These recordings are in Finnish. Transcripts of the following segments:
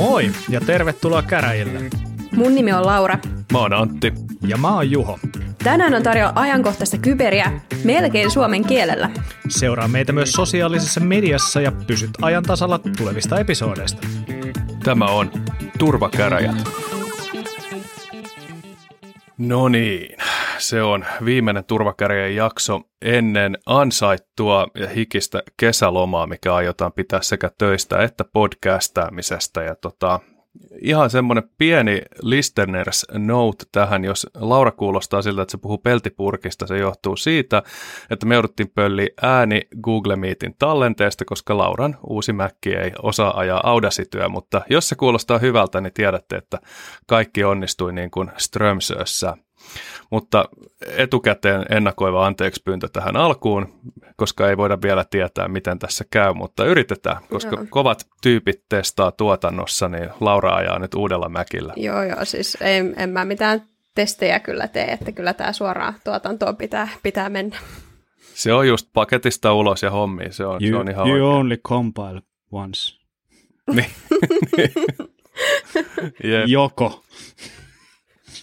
Moi ja tervetuloa käräjille. Mun nimi on Laura. Mä oon Antti. Ja mä oon Juho. Tänään on tarjolla ajankohtaista kyberiä melkein suomen kielellä. Seuraa meitä myös sosiaalisessa mediassa ja pysyt ajan tasalla tulevista episoodeista. Tämä on Turvakäräjät. No niin, se on viimeinen turvakäräjien jakso ennen ansaittua ja hikistä kesälomaa, mikä aiotaan pitää sekä töistä että podcastaamisesta. Ja tota, ihan semmoinen pieni listeners note tähän, jos Laura kuulostaa siltä, että se puhuu peltipurkista, se johtuu siitä, että me jouduttiin pölli ääni Google Meetin tallenteesta, koska Lauran uusi Mäkki ei osaa ajaa Audacity mutta jos se kuulostaa hyvältä, niin tiedätte, että kaikki onnistui niin kuin Strömsössä. Mutta etukäteen ennakoiva anteeksi pyyntö tähän alkuun, koska ei voida vielä tietää, miten tässä käy, mutta yritetään, koska joo. kovat tyypit testaa tuotannossa, niin Laura ajaa nyt uudella mäkillä. Joo, joo, siis en, en mä mitään testejä kyllä tee, että kyllä tämä suoraan tuotantoon pitää, pitää mennä. Se on just paketista ulos ja hommi, se on, you, se on ihan You oikein. only compile once. niin. yep. Joko.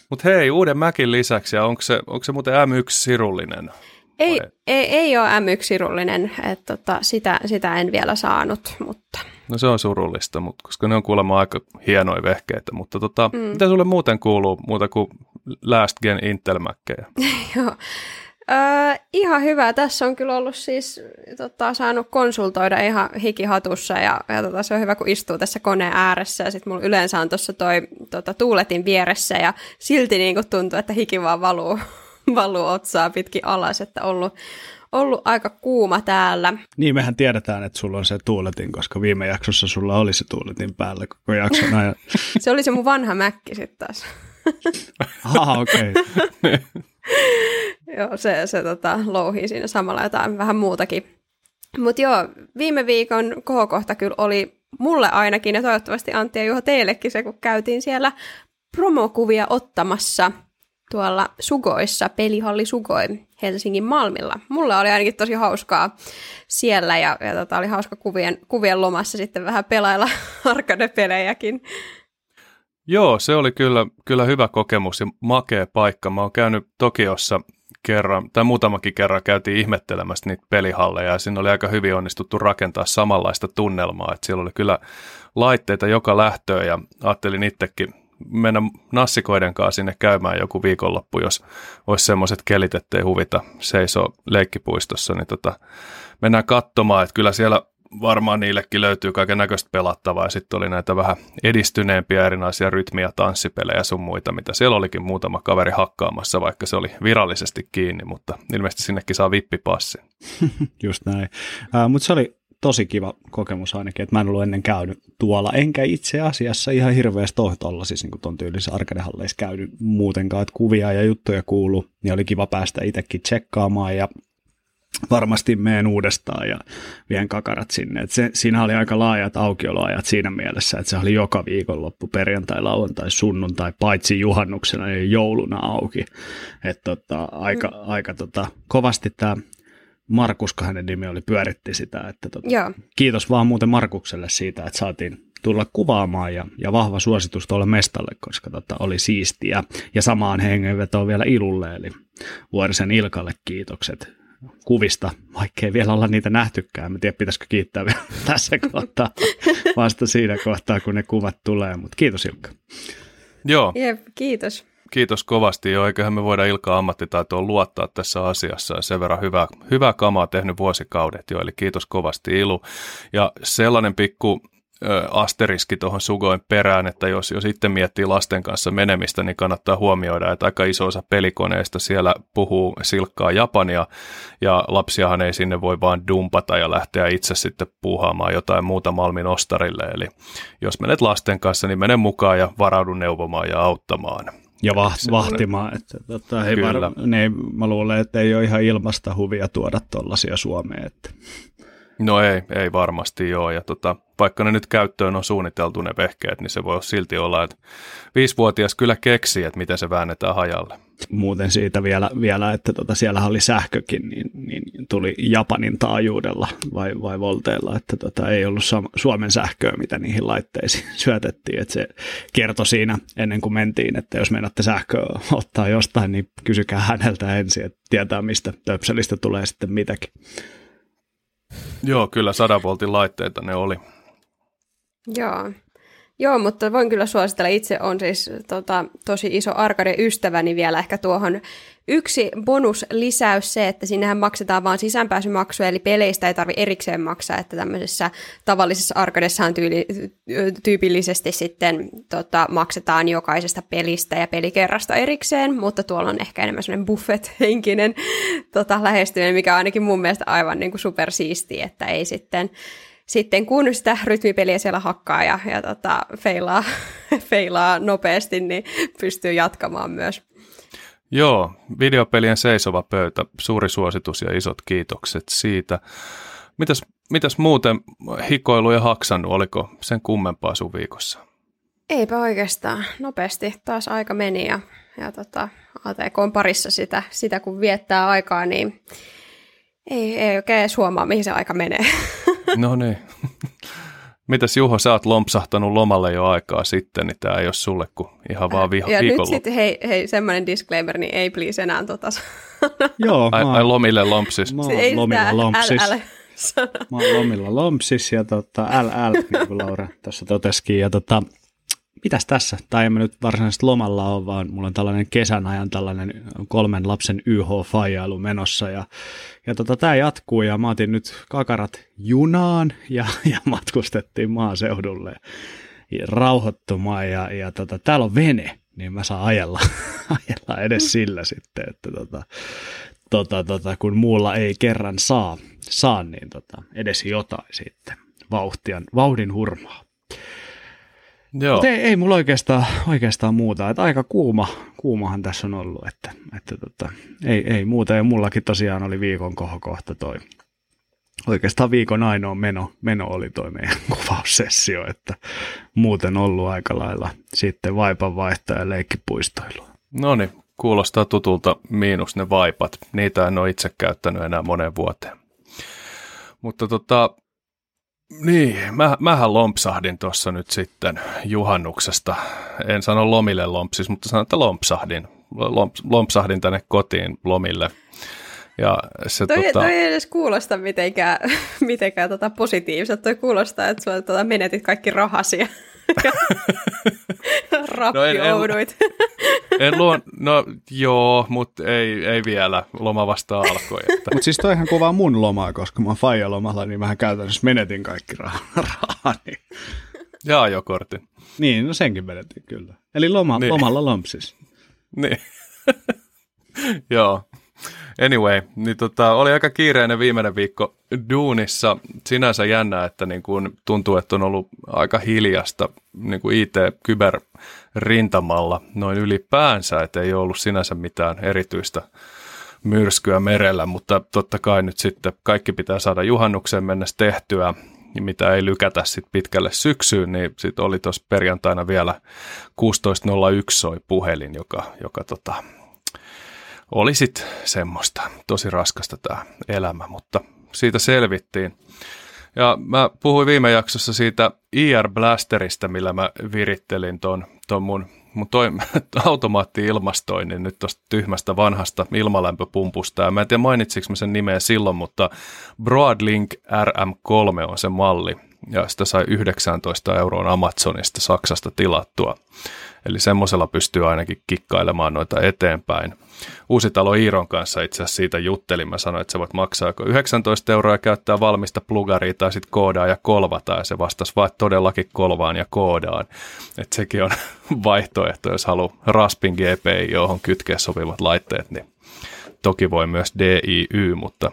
Mutta hei, uuden Mäkin lisäksi, onko se, onko se muuten M1-sirullinen? Ei, ei, ei ole M1-sirullinen, että tota, sitä, sitä en vielä saanut, mutta... No se on surullista, mutta koska ne on kuulemma aika hienoja vehkeitä, mutta tota, mm. mitä sulle muuten kuuluu muuta kuin Last Gen intel Joo, Öö, ihan hyvä. Tässä on kyllä ollut siis tota, saanut konsultoida ihan hikihatussa ja, ja tota, se on hyvä, kun istuu tässä koneen ääressä ja sitten mulla yleensä on tuossa toi tota, tuuletin vieressä ja silti niin tuntuu, että hiki vaan valuu, valuu otsaa pitkin alas, että ollut, ollut aika kuuma täällä. Niin, mehän tiedetään, että sulla on se tuuletin, koska viime jaksossa sulla oli se tuuletin päällä koko jakson ajan. se oli se mun vanha mäkki sitten taas. ah, okei. Okay. joo, se, se tota, louhii siinä samalla jotain vähän muutakin. Mutta joo, viime viikon kohokohta kyllä oli mulle ainakin, ja toivottavasti Antti ja Juho teillekin se, kun käytiin siellä promokuvia ottamassa tuolla Sugoissa, pelihalli Sugoi Helsingin Malmilla. Mulla oli ainakin tosi hauskaa siellä, ja, ja tota, oli hauska kuvien, kuvien lomassa sitten vähän pelailla arcade-pelejäkin. Joo, se oli kyllä, kyllä hyvä kokemus ja makea paikka. Mä oon käynyt Tokiossa kerran, tai muutamakin kerran käytiin ihmettelemässä niitä pelihalleja ja siinä oli aika hyvin onnistuttu rakentaa samanlaista tunnelmaa, että siellä oli kyllä laitteita joka lähtöön ja ajattelin itsekin mennä nassikoiden kanssa sinne käymään joku viikonloppu, jos olisi semmoiset kelit, ettei huvita seisoo leikkipuistossa, niin tota, mennään katsomaan, että kyllä siellä varmaan niillekin löytyy kaiken näköistä pelattavaa ja sitten oli näitä vähän edistyneempiä erinäisiä rytmiä, tanssipelejä sun muita, mitä siellä olikin muutama kaveri hakkaamassa, vaikka se oli virallisesti kiinni, mutta ilmeisesti sinnekin saa vippipassin. Just näin, uh, mutta se oli tosi kiva kokemus ainakin, että mä en ollut ennen käynyt tuolla, enkä itse asiassa ihan hirveästi ole tuolla siis niin ton tyylissä arkadehalleissa käynyt muutenkaan, että kuvia ja juttuja kuuluu, niin oli kiva päästä itsekin tsekkaamaan ja varmasti meen uudestaan ja vien kakarat sinne. Et se, siinä oli aika laajat aukioloajat siinä mielessä, että se oli joka viikonloppu, perjantai, lauantai, sunnuntai, paitsi juhannuksena ja jouluna auki. Et tota, aika, mm. aika tota, kovasti tämä Markus, hänen nimi oli, pyöritti sitä. Että tota, kiitos vaan muuten Markukselle siitä, että saatiin tulla kuvaamaan ja, ja vahva suositus tuolle mestalle, koska tota, oli siistiä. Ja samaan hengenvetoon vielä Ilulle, eli Vuorisen Ilkalle kiitokset kuvista, vaikkei vielä olla niitä nähtykään. Mä tiedä, pitäisikö kiittää vielä tässä kohtaa, vasta siinä kohtaa, kun ne kuvat tulee. Mutta kiitos Ilkka. Joo. Jep, kiitos. Kiitos kovasti jo, eiköhän me voida Ilka ammattitaitoon luottaa tässä asiassa ja sen verran hyvää, hyvää kamaa tehnyt vuosikaudet jo, eli kiitos kovasti Ilu. Ja sellainen pikku asteriski tuohon Sugoin perään, että jos, jos itse miettii lasten kanssa menemistä, niin kannattaa huomioida, että aika iso osa pelikoneista siellä puhuu silkkaa japania, ja lapsiahan ei sinne voi vaan dumpata ja lähteä itse sitten puuhaamaan jotain muuta Malmin ostarille. Eli jos menet lasten kanssa, niin mene mukaan ja varaudu neuvomaan ja auttamaan. Ja vaht, vahtimaan, että tota, ei var, ne, mä luulen, että ei ole ihan ilmasta huvia tuoda tuollaisia Suomeen. Että. No ei, ei varmasti joo. Ja tota, vaikka ne nyt käyttöön on suunniteltu ne vehkeet, niin se voi silti olla, että viisivuotias kyllä keksii, että miten se väännetään hajalle. Muuten siitä vielä, vielä että tota, siellä oli sähkökin, niin, niin, tuli Japanin taajuudella vai, vai volteilla, että tota, ei ollut Suomen sähköä, mitä niihin laitteisiin syötettiin. Että se kertoi siinä ennen kuin mentiin, että jos menette sähköä ottaa jostain, niin kysykää häneltä ensin, että tietää mistä töpselistä tulee sitten mitäkin. Joo, kyllä 100 voltin laitteita ne oli. Joo. Joo, mutta voin kyllä suositella. Itse on siis tota, tosi iso arcade-ystäväni niin vielä ehkä tuohon yksi bonuslisäys se, että sinnehän maksetaan vain sisäänpääsymaksuja, eli peleistä ei tarvi erikseen maksaa, että tämmöisessä tavallisessa arcadessahan tyyli, tyypillisesti sitten tota, maksetaan jokaisesta pelistä ja pelikerrasta erikseen, mutta tuolla on ehkä enemmän semmoinen buffet-henkinen tota, lähestyminen, mikä on ainakin mun mielestä aivan niin kuin supersiisti, että ei sitten sitten kun sitä rytmipeliä siellä hakkaa ja, ja tota, feilaa, feilaa nopeasti, niin pystyy jatkamaan myös. Joo, videopelien seisova pöytä, suuri suositus ja isot kiitokset siitä. Mitäs, mitäs muuten hikoilu ja haksannut, oliko sen kummempaa sun viikossa? Eipä oikeastaan. Nopeasti taas aika meni ja, ja tota, ATK on parissa sitä, sitä, kun viettää aikaa, niin ei, ei oikein huomaa, mihin se aika menee. No niin. Mitäs Juho, sä oot lompsahtanut lomalle jo aikaa sitten, niin tämä ei ole sulle kuin ihan vaan vi- Ja nyt sitten, hei, hei semmoinen disclaimer, niin ei please enää tota Joo, ai, ai, lomille lompsis. Mä oon lomilla lompsis. Äl, äl. Mä oon lomilla lompsis ja tota, äl, äl, niin kuin Laura tuossa totesikin. Ja tota, mitäs tässä? Tai en mä nyt varsinaisesti lomalla ole, vaan mulla on tällainen kesän ajan tällainen kolmen lapsen YH-fajailu menossa. Ja, ja tota, tämä jatkuu ja mä otin nyt kakarat junaan ja, ja matkustettiin maaseudulle rauhoittumaan. Ja, ja tota, täällä on vene, niin mä saan ajella, ajella edes sillä sitten, että tota, tota, tota, kun muulla ei kerran saa, saa niin tota, edes jotain sitten vauhtian, vauhdin hurmaa. Joo. Ei, ei mulla oikeastaan, oikeastaan muuta. Että aika kuuma, kuumahan tässä on ollut, että, että tota, ei, ei muuta. Ja mullakin tosiaan oli viikon kohokohta toi. Oikeastaan viikon ainoa meno, meno oli toi meidän kuvaussessio, että muuten ollut aika lailla sitten vaipan vaihtaja ja leikkipuistoilua. No niin, kuulostaa tutulta miinus ne vaipat. Niitä en ole itse käyttänyt enää moneen vuoteen. Mutta tota, niin, mä, mähän lompsahdin tuossa nyt sitten juhannuksesta. En sano lomille lompsis, mutta sanon, että lompsahdin. Lomps, lompsahdin tänne kotiin lomille. Ja se, toi, tota... toi ei edes kuulosta mitenkään, mitenkään tota positiivista. Toi kuulostaa, että sulla tota menetit kaikki rahasia. Rappioiduit. No en, en, en luon, no joo, mutta ei, ei vielä. Loma vasta alkoi. Että. mutta siis toihan kuvaa mun lomaa, koska mä oon lomalla, niin vähän käytännössä menetin kaikki rahaa. Niin. Ja ajokortin. Niin, no senkin menetin kyllä. Eli loma, niin. lomalla lompsis. Niin. joo. Anyway, niin tota, oli aika kiireinen viimeinen viikko duunissa. Sinänsä jännä, että niin kun tuntuu, että on ollut aika hiljasta niin kuin IT-kyber-rintamalla noin ylipäänsä, että ei ollut sinänsä mitään erityistä myrskyä merellä, mutta totta kai nyt sitten kaikki pitää saada juhannukseen mennessä tehtyä, mitä ei lykätä sitten pitkälle syksyyn, niin sitten oli tuossa perjantaina vielä 16.01 soi puhelin, joka, joka tota, oli sitten semmoista. Tosi raskasta tämä elämä, mutta siitä selvittiin. Ja mä puhuin viime jaksossa siitä IR Blasterista, millä mä virittelin ton, ton mun, mun toi, automaatti-ilmastoinnin nyt tuosta tyhmästä vanhasta ilmalämpöpumpusta. Ja mä en tiedä mainitsiko mä sen nimeä silloin, mutta Broadlink RM3 on se malli. Ja sitä sai 19 euroa Amazonista Saksasta tilattua. Eli semmoisella pystyy ainakin kikkailemaan noita eteenpäin. Uusitalo Iiron kanssa itse asiassa siitä juttelin. Mä sanoin, että sä voit maksaa 19 euroa ja käyttää valmista plugaria tai sitten koodaa ja kolvata. Ja se vastasi vaan, todellakin kolvaan ja koodaan. Että sekin on vaihtoehto, jos haluaa Raspin GPI, johon kytkeä sopivat laitteet, niin toki voi myös DIY, mutta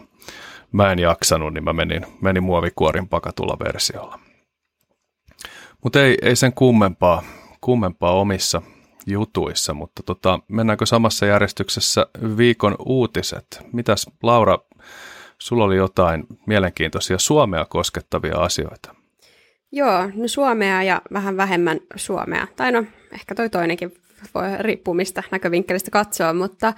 mä en jaksanut, niin mä menin, menin muovikuorin pakatulla versiolla. Mutta ei, ei sen kummempaa kummempaa omissa jutuissa, mutta tota, mennäänkö samassa järjestyksessä viikon uutiset? Mitäs Laura, sulla oli jotain mielenkiintoisia Suomea koskettavia asioita? Joo, no suomea ja vähän vähemmän suomea. Tai no, ehkä toi toinenkin voi riippua mistä näkövinkkelistä katsoa, mutta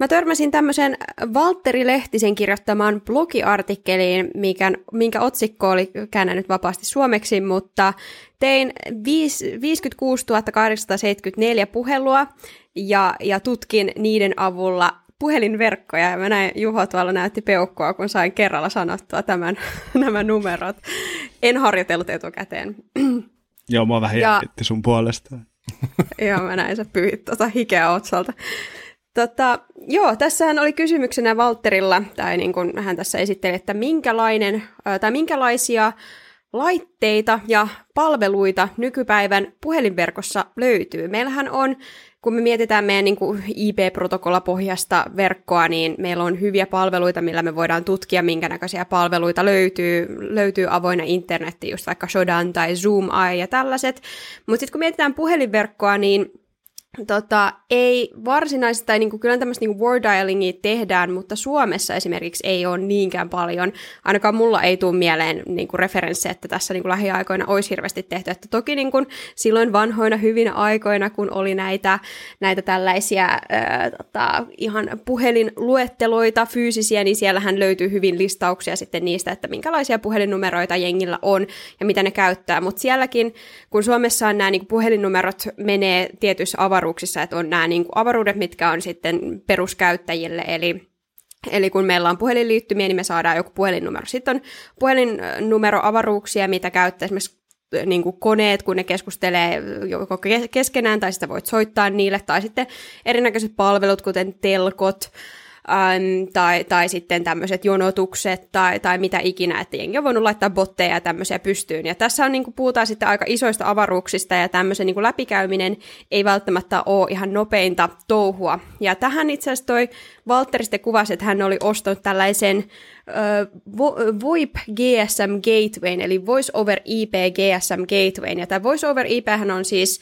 Mä törmäsin tämmöisen Valtteri Lehtisen kirjoittamaan blogiartikkeliin, mikä, minkä otsikko oli käännänyt vapaasti suomeksi, mutta tein 56 874 puhelua ja, ja tutkin niiden avulla puhelinverkkoja ja mä näin Juho tuolla näytti peukkua, kun sain kerralla sanottua tämän, nämä numerot. En harjoitellut etukäteen. Joo, mua vähän ja... sun puolesta. Joo, mä näin, sä pyyhit tuota hikeä otsalta. Tota, joo, tässähän oli kysymyksenä Valterilla, tai niin kuin hän tässä esitteli, että minkälainen, tai minkälaisia laitteita ja palveluita nykypäivän puhelinverkossa löytyy. Meillähän on, kun me mietitään meidän niin IP-protokollapohjasta verkkoa, niin meillä on hyviä palveluita, millä me voidaan tutkia, minkä näköisiä palveluita löytyy. Löytyy avoinna internetti, just vaikka Shodan tai Zoom AI ja tällaiset. Mutta sitten kun mietitään puhelinverkkoa, niin tota, ei varsinaisesti, tai niinku, kyllä tämmöistä niinku word dialingia tehdään, mutta Suomessa esimerkiksi ei ole niinkään paljon. Ainakaan mulla ei tule mieleen niinku referenssejä, että tässä niinku lähiaikoina olisi hirveästi tehty. Että toki niinku, silloin vanhoina hyvinä aikoina, kun oli näitä, näitä tällaisia ää, tota, ihan puhelinluetteloita fyysisiä, niin siellähän löytyy hyvin listauksia sitten niistä, että minkälaisia puhelinnumeroita jengillä on ja mitä ne käyttää. Mutta sielläkin, kun Suomessa on nämä niinku puhelinnumerot menee tietyissä avaruudessa, avaruuksissa, että on nämä niin kuin avaruudet, mitkä on sitten peruskäyttäjille, eli Eli kun meillä on puhelinliittymiä, niin me saadaan joku puhelinnumero. Sitten on puhelinnumeroavaruuksia, mitä käyttää esimerkiksi niin kuin koneet, kun ne keskustelee joko keskenään, tai sitä voit soittaa niille, tai sitten erinäköiset palvelut, kuten telkot, ähm, tai, tai sitten tämmöiset jonotukset tai, tai mitä ikinä, että jengi on voinut laittaa botteja ja tämmöisiä pystyyn. Ja tässä on, niin kuin, puhutaan sitten aika isoista avaruuksista ja tämmöisen niin kuin läpikäyminen ei välttämättä ole ihan nopeinta touhua. Ja tähän itse asiassa toi Valtteri sitten kuvasi, että hän oli ostanut tällaisen uh, VoIP GSM Gateway, eli Voice over IP GSM Gateway. Ja tämä Voice over IP on siis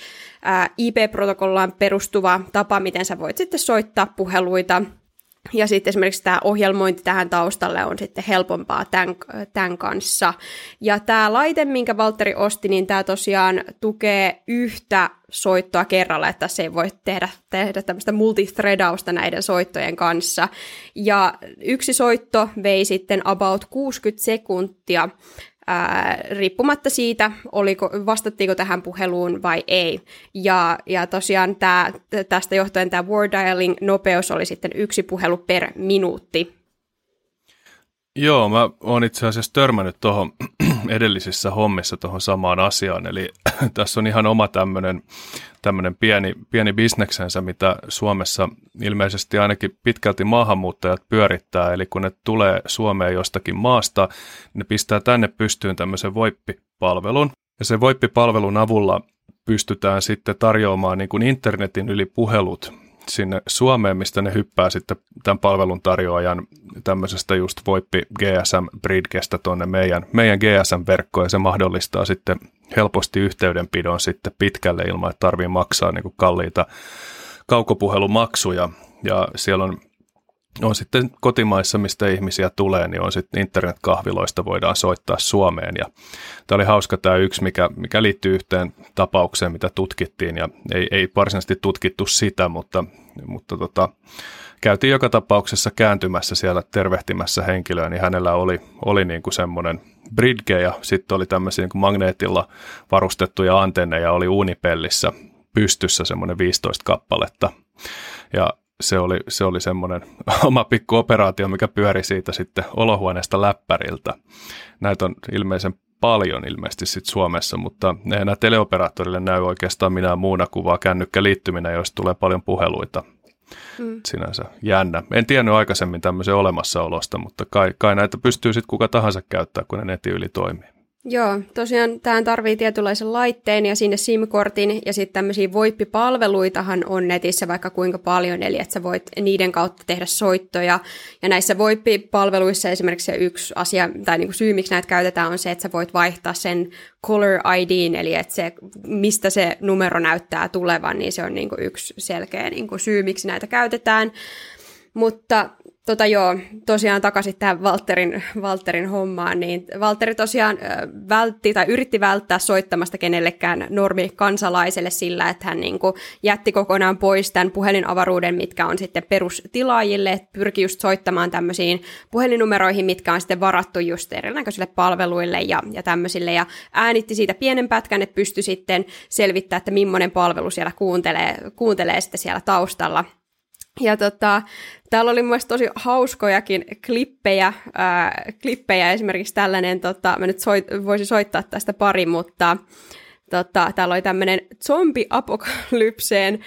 IP-protokollaan perustuva tapa, miten sä voit sitten soittaa puheluita ja sitten esimerkiksi tämä ohjelmointi tähän taustalle on sitten helpompaa tämän, tämän kanssa. Ja tämä laite, minkä Valtteri osti, niin tämä tosiaan tukee yhtä soittoa kerralla, että se ei voi tehdä, tehdä tämmöistä multithreadausta näiden soittojen kanssa. Ja yksi soitto vei sitten about 60 sekuntia, ää, riippumatta siitä, oliko, vastattiinko tähän puheluun vai ei. Ja, ja tosiaan tää, tästä johtuen tämä word dialing nopeus oli sitten yksi puhelu per minuutti. Joo, mä oon itse asiassa törmännyt tuohon edellisissä hommissa tuohon samaan asiaan, eli tässä on ihan oma tämmöinen tämmöinen pieni, pieni bisneksensä, mitä Suomessa ilmeisesti ainakin pitkälti maahanmuuttajat pyörittää, eli kun ne tulee Suomeen jostakin maasta, ne pistää tänne pystyyn tämmöisen voippipalvelun, ja sen voippipalvelun avulla pystytään sitten tarjoamaan niin kuin internetin yli puhelut sinne Suomeen, mistä ne hyppää sitten tämän palvelun tarjoajan tämmöisestä just VoIP GSM Bridgestä tuonne meidän, meidän GSM-verkkoon ja se mahdollistaa sitten helposti yhteydenpidon sitten pitkälle ilman, että tarvii maksaa niin kuin kalliita kaukopuhelumaksuja. Ja siellä on on sitten kotimaissa, mistä ihmisiä tulee, niin on sitten internetkahviloista voidaan soittaa Suomeen. Ja tämä oli hauska tämä yksi, mikä, mikä liittyy yhteen tapaukseen, mitä tutkittiin. Ja ei, ei varsinaisesti tutkittu sitä, mutta, mutta tota, käytiin joka tapauksessa kääntymässä siellä tervehtimässä henkilöä, niin hänellä oli, oli niin kuin semmoinen bridge ja sitten oli tämmöisiä niin magneetilla varustettuja antenneja, oli unipellissä pystyssä semmoinen 15 kappaletta. Ja se oli, se oli semmoinen oma pikku operaatio, mikä pyöri siitä sitten olohuoneesta läppäriltä. Näitä on ilmeisen paljon ilmeisesti sit Suomessa, mutta ne enää teleoperaattorille näy oikeastaan minä muuna kuvaa kännykkäliittyminen, joista tulee paljon puheluita. Mm. Sinänsä jännä. En tiennyt aikaisemmin tämmöisen olemassaolosta, mutta kai, kai näitä pystyy sitten kuka tahansa käyttää, kun ne netin yli toimii. Joo, tosiaan tähän tarvii tietynlaisen laitteen ja sinne SIM-kortin ja sitten tämmöisiä voippipalveluitahan on netissä vaikka kuinka paljon, eli että sä voit niiden kautta tehdä soittoja. Ja näissä voippipalveluissa esimerkiksi se yksi asia tai niinku syy, miksi näitä käytetään, on se, että sä voit vaihtaa sen caller IDin, eli että se, mistä se numero näyttää tulevan, niin se on niinku yksi selkeä niinku syy, miksi näitä käytetään. Mutta tota joo, tosiaan takaisin tähän Walterin, Walterin hommaan, niin Walteri tosiaan vältti tai yritti välttää soittamasta kenellekään normi kansalaiselle sillä, että hän niin kuin jätti kokonaan pois tämän puhelinavaruuden, mitkä on sitten perustilaajille, että pyrki just soittamaan tämmöisiin puhelinnumeroihin, mitkä on sitten varattu just erinäköisille palveluille ja, ja tämmöisille, ja äänitti siitä pienen pätkän, että pystyi sitten selvittämään, että millainen palvelu siellä kuuntelee, kuuntelee sitten siellä taustalla – ja tota, täällä oli myös tosi hauskojakin klippejä, ää, klippejä esimerkiksi tällainen, tota, mä nyt soit, voisin soittaa tästä pari, mutta tota, täällä oli tämmöinen zombi-apokalypseen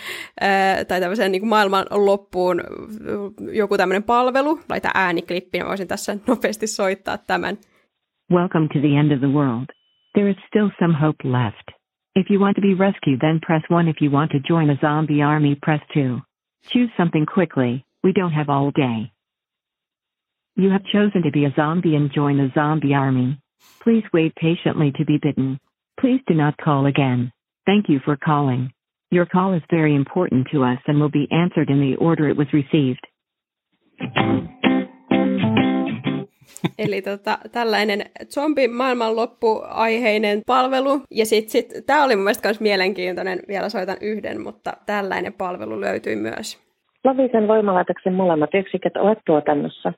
ää, tai tämmöiseen niin maailman loppuun joku tämmöinen palvelu, laita ääniklippi, niin voisin tässä nopeasti soittaa tämän. Welcome to the end of the world. There is still some hope left. If you want to be rescued, then press 1. If you want to join a zombie army, press 2. Choose something quickly, we don't have all day. You have chosen to be a zombie and join the zombie army. Please wait patiently to be bitten. Please do not call again. Thank you for calling. Your call is very important to us and will be answered in the order it was received. Eli tota, tällainen zombi maailmanloppuaiheinen palvelu. Ja sitten sit, tämä oli mun mielestä myös mielenkiintoinen, vielä soitan yhden, mutta tällainen palvelu löytyi myös. Lovisen voimalaitoksen molemmat yksiköt ovat tuotannossa.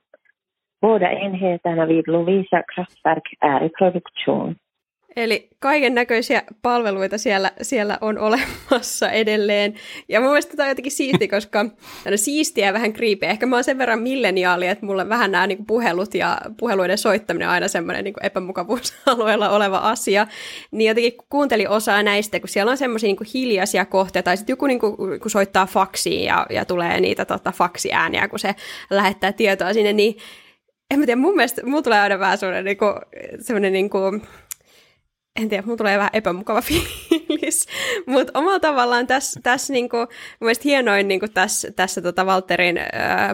Båda enheterna vid Lovisa kraftverk är produktion. Eli kaiken näköisiä palveluita siellä, siellä on olemassa edelleen. Ja mun mielestä tämä on jotenkin siisti, koska no, siistiä ja vähän kriipiä. Ehkä mä oon sen verran milleniaali, että mulle vähän nämä niin puhelut ja puheluiden soittaminen on aina semmoinen niin epämukavuusalueella oleva asia. Niin jotenkin kun kuuntelin osaa näistä, kun siellä on semmoisia niin hiljaisia kohteita, tai sitten joku niin kuin, kun soittaa faksiin ja, ja tulee niitä tota, faksiääniä, kun se lähettää tietoa sinne, niin en mä tiedä, mun mielestä mulla tulee aina vähän semmoinen, niin kuin, semmoinen niin kuin, en tiedä, mulla tulee vähän epämukava fiilis, mutta omalla tavallaan tässä täs, niinku, mun hienoin niinku tässä, tässä tota Walterin äh,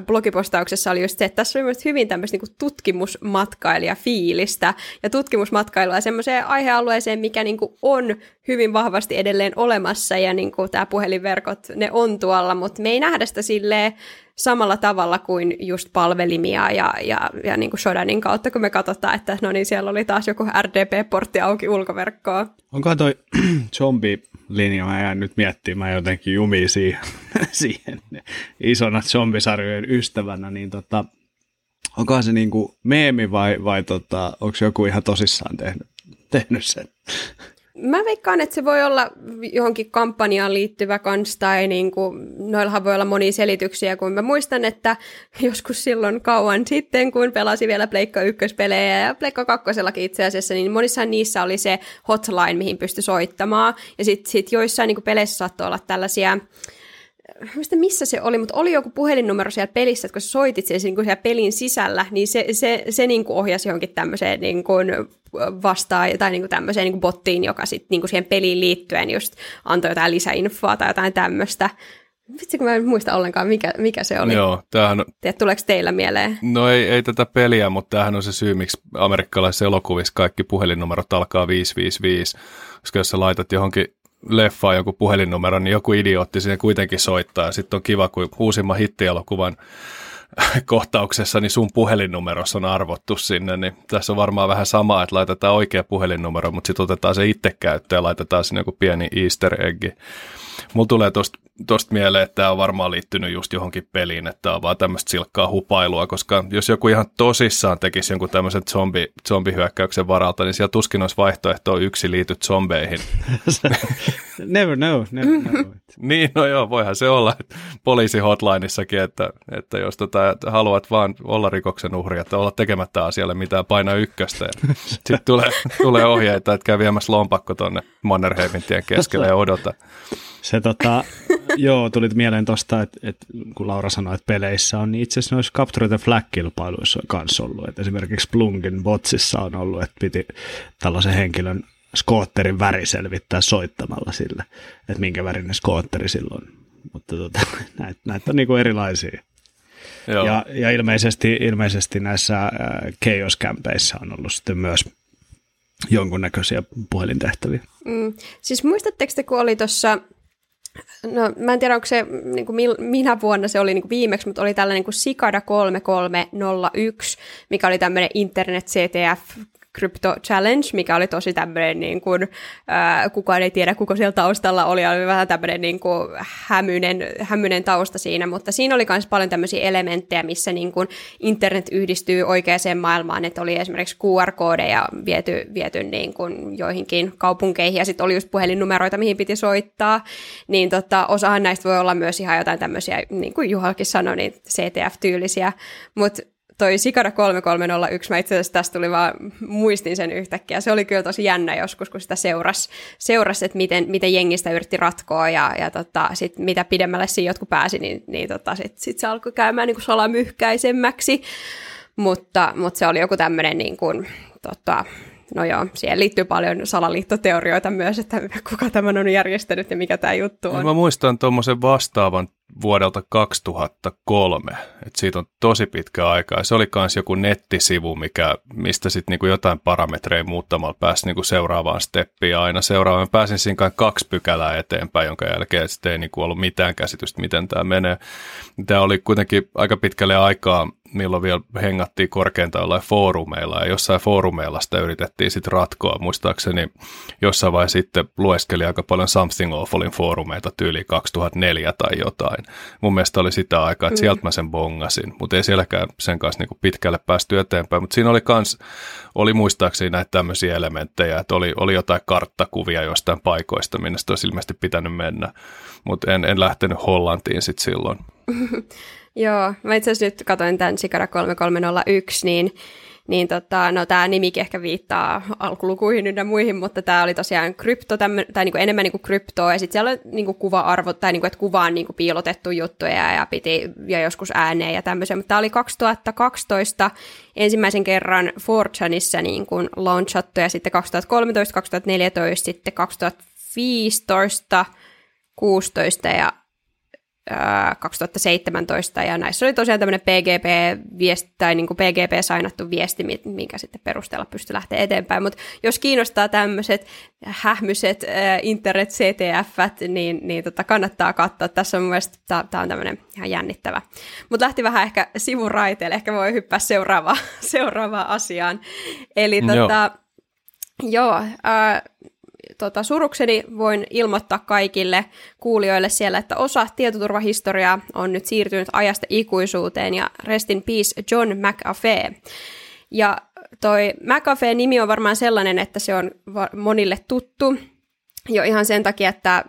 blogipostauksessa oli just se, että tässä oli myös hyvin tämmöistä niinku tutkimusmatkailija-fiilistä. Ja tutkimusmatkailua semmoiseen aihealueeseen, mikä niinku on hyvin vahvasti edelleen olemassa. Ja niinku tämä puhelinverkot, ne on tuolla, mutta me ei nähdä sitä silleen samalla tavalla kuin just palvelimia ja, ja, ja niin kuin Shodanin kautta, kun me katsotaan, että no niin, siellä oli taas joku RDP-portti auki ulkoverkkoa. Onkohan toi zombi-linja, mä jään nyt miettimään jotenkin jumiin siihen, siihen isona zombisarjojen ystävänä, niin tota, onkohan se niinku meemi vai, vai tota, onko joku ihan tosissaan tehnyt, tehnyt sen? Mä veikkaan, että se voi olla johonkin kampanjaan liittyvä kans, tai niin kuin, noillahan voi olla monia selityksiä, kun mä muistan, että joskus silloin kauan sitten, kun pelasin vielä Pleikka 1-pelejä ja Pleikka 2 itse asiassa, niin monissa niissä oli se hotline, mihin pystyi soittamaan, ja sitten sit joissain niin kuin peleissä saattoi olla tällaisia mistä missä se oli, mutta oli joku puhelinnumero siellä pelissä, että kun sä soitit sen niin siellä pelin sisällä, niin se, se, se niin kuin ohjasi johonkin tämmöiseen niin kuin vastaan tai niin kuin tämmöiseen niin kuin bottiin, joka sitten niin kuin siihen peliin liittyen just antoi jotain lisäinfoa tai jotain tämmöistä. Vitsi, kun mä en muista ollenkaan, mikä, mikä se oli. Joo, tämähän... Tiedät, tuleeko teillä mieleen? No ei, ei tätä peliä, mutta tämähän on se syy, miksi amerikkalaisissa elokuvissa kaikki puhelinnumerot alkaa 555. Koska jos sä laitat johonkin leffaan joku puhelinnumero, niin joku idiootti sinne kuitenkin soittaa. Sitten on kiva, kun uusimman hittielokuvan kohtauksessa, niin sun puhelinnumerossa on arvottu sinne, niin tässä on varmaan vähän sama, että laitetaan oikea puhelinnumero, mutta sitten otetaan se itse käyttöön ja laitetaan sinne joku pieni easter egg. Mulla tulee tosta, tosta mieleen, että tämä on varmaan liittynyt just johonkin peliin, että on vaan tämmöistä silkkaa hupailua, koska jos joku ihan tosissaan tekisi jonkun tämmöisen zombi, zombihyökkäyksen varalta, niin siellä tuskin olisi vaihtoehtoa yksi liity zombeihin. never know, never know. niin, no joo, voihan se olla poliisi hotlineissakin, että, että jos tota, haluat vaan olla rikoksen uhri, että olla tekemättä asialle mitään, paina ykköstä. Sitten tulee, tulee ohjeita, että käy viemässä lompakko tuonne Mannerheimin tien keskelle ja odota. Se tota, joo, tuli mieleen tosta, että, että kun Laura sanoi, että peleissä on, niin itse asiassa noissa Capture the Flag-kilpailuissa on kanssa ollut. Että esimerkiksi Plungin botsissa on ollut, että piti tällaisen henkilön skootterin väri selvittää soittamalla sille, että minkä värinen skootteri silloin. Mutta tota, näitä, näitä on niinku erilaisia. Joo. Ja, ja ilmeisesti, ilmeisesti näissä äh, Chaos-kämpeissä on ollut sitten myös jonkunnäköisiä puhelintehtäviä. Mm. Siis muistatteko te, kun oli tuossa No mä en tiedä, onko se, niin kuin minä vuonna se oli niin kuin viimeksi, mutta oli tällainen kuin Cicada 3301, mikä oli tämmöinen Internet CTF Crypto Challenge, mikä oli tosi tämmöinen, niin kuin, ää, kukaan ei tiedä, kuka siellä taustalla oli, oli vähän tämmöinen niin kuin hämyinen, hämyinen tausta siinä, mutta siinä oli myös paljon tämmöisiä elementtejä, missä niin kuin internet yhdistyy oikeaan maailmaan, että oli esimerkiksi QR-koodeja viety, viety niin kuin joihinkin kaupunkeihin, ja sitten oli just puhelinnumeroita, mihin piti soittaa, niin tota, osahan näistä voi olla myös ihan jotain tämmöisiä, niin kuin Juhalkin sanoi, niin CTF-tyylisiä, mutta toi Sikara 3301, mä itse asiassa tästä tuli vaan, muistin sen yhtäkkiä. Se oli kyllä tosi jännä joskus, kun sitä seurasi, seuras, että miten, miten jengistä yritti ratkoa ja, ja tota, sit mitä pidemmälle siinä jotkut pääsi, niin, niin tota, sitten sit se alkoi käymään niin kuin salamyhkäisemmäksi. Mutta, mutta se oli joku tämmöinen niin kuin, tota, no joo, siihen liittyy paljon salaliittoteorioita myös, että kuka tämän on järjestänyt ja mikä tämä juttu on. Mä muistan tuommoisen vastaavan vuodelta 2003, että siitä on tosi pitkä aika. Se oli myös joku nettisivu, mikä, mistä sitten niinku jotain parametreja muuttamalla pääsi niinku seuraavaan steppiin aina seuraavaan. Pääsin siinä kaksi pykälää eteenpäin, jonka jälkeen sitten ei niinku ollut mitään käsitystä, miten tämä menee. Tämä oli kuitenkin aika pitkälle aikaa milloin vielä hengattiin korkeintaan jollain foorumeilla, ja jossain foorumeilla sitä yritettiin sitten ratkoa. Muistaakseni jossain vaiheessa sitten lueskeli aika paljon Something Awfulin foorumeita tyyli 2004 tai jotain. Mun mielestä oli sitä aikaa, että mm. sieltä mä sen bongasin, mutta ei sielläkään sen kanssa niinku pitkälle päästy eteenpäin. Mutta siinä oli kans, oli muistaakseni näitä tämmöisiä elementtejä, että oli, oli jotain karttakuvia jostain paikoista, minne sitä olisi ilmeisesti pitänyt mennä, mutta en, en lähtenyt Hollantiin sitten silloin. Joo, mä itse asiassa nyt katsoin tämän Sikara 3301, niin, niin tota, no tämä nimikin ehkä viittaa alkulukuihin ynnä muihin, mutta tämä oli tosiaan krypto, tämmö, tai niinku enemmän niinku kryptoa, ja sitten siellä oli niinku kuva-arvo, tai niinku, että kuvaan niinku piilotettu juttuja ja piti ja joskus ääneen ja tämmöisiä, mutta tämä oli 2012 ensimmäisen kerran Fortuneissa niin kuin launchattu, ja sitten 2013, 2014, sitten 2015, 16 ja 2017, ja näissä oli tosiaan tämmöinen PGP-viesti, tai niin kuin PGP-sainattu viesti, minkä sitten perusteella pystyi lähteä eteenpäin, mutta jos kiinnostaa tämmöiset hähmyset internet CTF, niin, niin tota kannattaa katsoa. Tässä on mun mielestä, tämä on tämmöinen ihan jännittävä. Mutta lähti vähän ehkä sivuraiteelle, ehkä voi hyppää seuraavaan, seuraavaan asiaan. Eli tota, joo, joo äh, tota, surukseni voin ilmoittaa kaikille kuulijoille siellä, että osa tietoturvahistoriaa on nyt siirtynyt ajasta ikuisuuteen ja rest in peace John McAfee. Ja toi McAfee-nimi on varmaan sellainen, että se on monille tuttu, jo ihan sen takia, että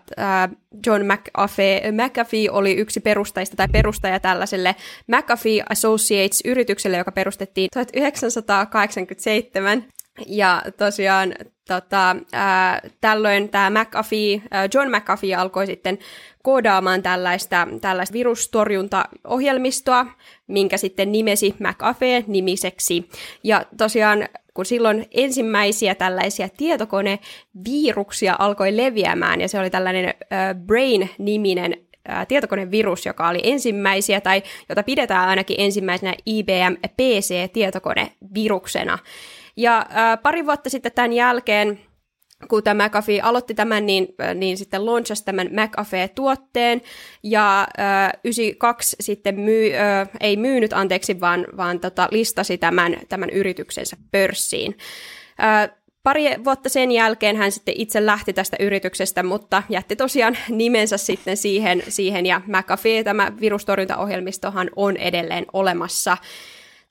John McAfee, McAfee oli yksi perustajista tai perustaja tällaiselle McAfee Associates-yritykselle, joka perustettiin 1987. Ja tosiaan tota, ää, tällöin tämä McAfee, ää, John McAfee alkoi sitten koodaamaan tällaista, tällaista virustorjuntaohjelmistoa, minkä sitten nimesi McAfee-nimiseksi. Ja tosiaan kun silloin ensimmäisiä tällaisia tietokoneviruksia alkoi leviämään, ja se oli tällainen ää, Brain-niminen tietokonevirus, joka oli ensimmäisiä, tai jota pidetään ainakin ensimmäisenä IBM PC-tietokoneviruksena. Ja äh, pari vuotta sitten tämän jälkeen kun tämä McAfee aloitti tämän, niin, niin sitten launchasi tämän McAfee-tuotteen, ja äh, 92 sitten myy, äh, ei myynyt, anteeksi, vaan, vaan tota, listasi tämän, tämän yrityksensä pörssiin. Äh, Pari vuotta sen jälkeen hän sitten itse lähti tästä yrityksestä, mutta jätti tosiaan nimensä sitten siihen, siihen ja McAfee, tämä virustorjuntaohjelmistohan on edelleen olemassa.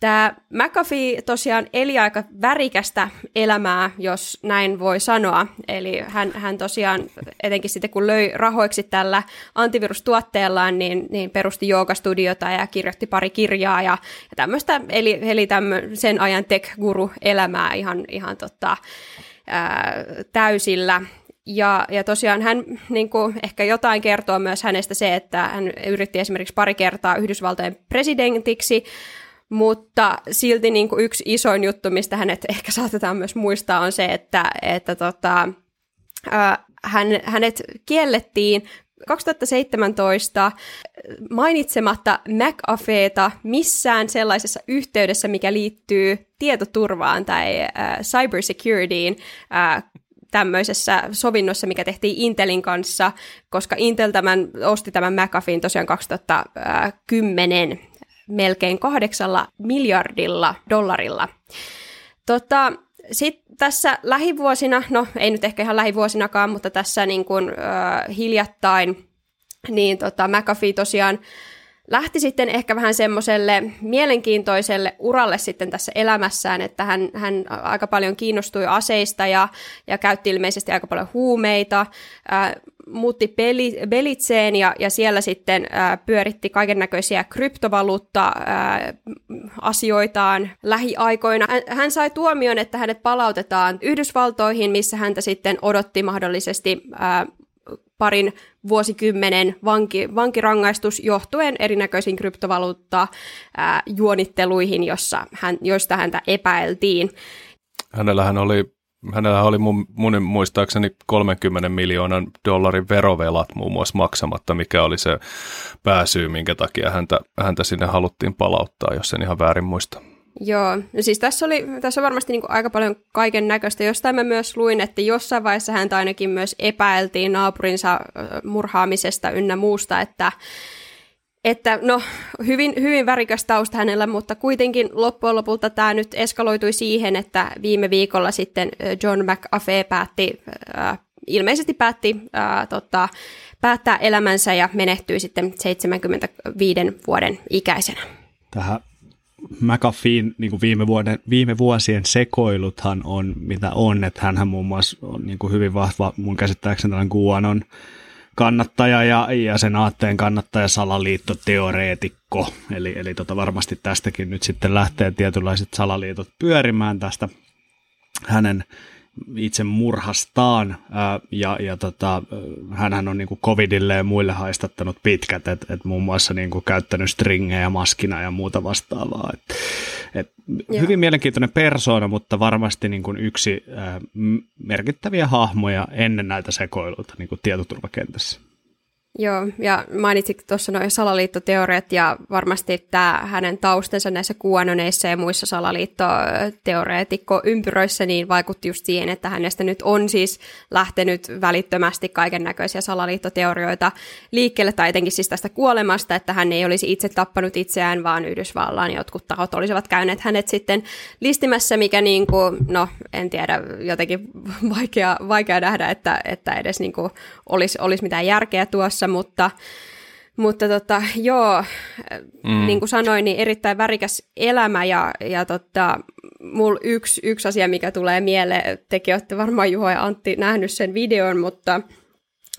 Tämä McAfee tosiaan eli aika värikästä elämää, jos näin voi sanoa. Eli hän, hän tosiaan, etenkin sitten kun löi rahoiksi tällä antivirustuotteellaan, niin, niin perusti joogastudiota ja kirjoitti pari kirjaa ja, ja tämmöistä, eli, eli tämmö, sen ajan tech-guru-elämää ihan, ihan tota, ää, täysillä. Ja, ja tosiaan hän niin kuin, ehkä jotain kertoo myös hänestä se, että hän yritti esimerkiksi pari kertaa Yhdysvaltojen presidentiksi, mutta silti niin kuin yksi isoin juttu, mistä hänet ehkä saatetaan myös muistaa, on se, että, että tota, hän, hänet kiellettiin 2017 mainitsematta McAfeeta missään sellaisessa yhteydessä, mikä liittyy tietoturvaan tai äh, cybersecurityin äh, tämmöisessä sovinnossa, mikä tehtiin Intelin kanssa, koska Intel tämän, osti tämän McAfeen tosiaan 2010 melkein kahdeksalla miljardilla dollarilla. Tota, sitten tässä lähivuosina, no ei nyt ehkä ihan lähivuosinakaan, mutta tässä niin kuin, äh, hiljattain, niin tota, McAfee tosiaan lähti sitten ehkä vähän semmoiselle mielenkiintoiselle uralle sitten tässä elämässään, että hän, hän aika paljon kiinnostui aseista ja, ja käytti ilmeisesti aika paljon huumeita, ää, muutti peli, Belitseen ja, ja siellä sitten ää, pyöritti kaiken näköisiä kryptovaluutta-asioitaan lähiaikoina. Hän, hän sai tuomion, että hänet palautetaan Yhdysvaltoihin, missä häntä sitten odotti mahdollisesti ää, parin vuosikymmenen vanki, vankirangaistus johtuen erinäköisiin kryptovaluutta-juonitteluihin, jossa hän, joista häntä epäiltiin. Hänellähän oli hänellä oli mun, mun muistaakseni 30 miljoonan dollarin verovelat muun muassa maksamatta, mikä oli se pääsyy, minkä takia häntä, häntä sinne haluttiin palauttaa, jos en ihan väärin muista. Joo, no siis tässä, oli, tässä on varmasti niin aika paljon kaiken näköistä. Jostain mä myös luin, että jossain vaiheessa häntä ainakin myös epäiltiin naapurinsa murhaamisesta ynnä muusta, että, että no hyvin, hyvin värikäs tausta hänellä, mutta kuitenkin loppujen lopulta tämä nyt eskaloitui siihen, että viime viikolla sitten John McAfee päätti, äh, ilmeisesti päätti äh, tota, päättää elämänsä ja menehtyi sitten 75 vuoden ikäisenä. Tähän McAfeen niin kuin viime, vuoden, viime vuosien sekoiluthan on, mitä on, että hän muun muassa on niin kuin hyvin vahva, mun käsittääkseni tällainen Guanon kannattaja ja, ja sen aatteen kannattaja salaliittoteoreetikko. Eli, eli tota varmasti tästäkin nyt sitten lähtee tietynlaiset salaliitot pyörimään tästä hänen itse murhastaan ää, ja, ja tota, hänhän on niin kuin covidille ja muille haistattanut pitkät, että et muun muassa niin kuin käyttänyt stringejä maskina ja muuta vastaavaa. Et, et hyvin mielenkiintoinen persoona, mutta varmasti niin kuin yksi ää, merkittäviä hahmoja ennen näitä sekoiluita niin kuin tietoturvakentässä. Joo, ja mainitsit tuossa noin salaliittoteoriat ja varmasti tämä hänen taustansa näissä kuononeissa ja muissa salaliittoteoreetikko-ympyröissä niin vaikutti just siihen, että hänestä nyt on siis lähtenyt välittömästi kaiken näköisiä salaliittoteorioita liikkeelle, tai etenkin siis tästä kuolemasta, että hän ei olisi itse tappanut itseään, vaan Yhdysvallaan jotkut tahot olisivat käyneet hänet sitten listimässä, mikä niin kuin, no en tiedä, jotenkin vaikea, vaikea nähdä, että, että edes niin kuin olisi, olisi mitään järkeä tuossa, kanssa, mutta, mutta tota, joo, mm. niin kuin sanoin, niin erittäin värikäs elämä ja, ja tota, mulla yksi, yksi asia, mikä tulee mieleen, tekin olette varmaan Juho ja Antti nähnyt sen videon, mutta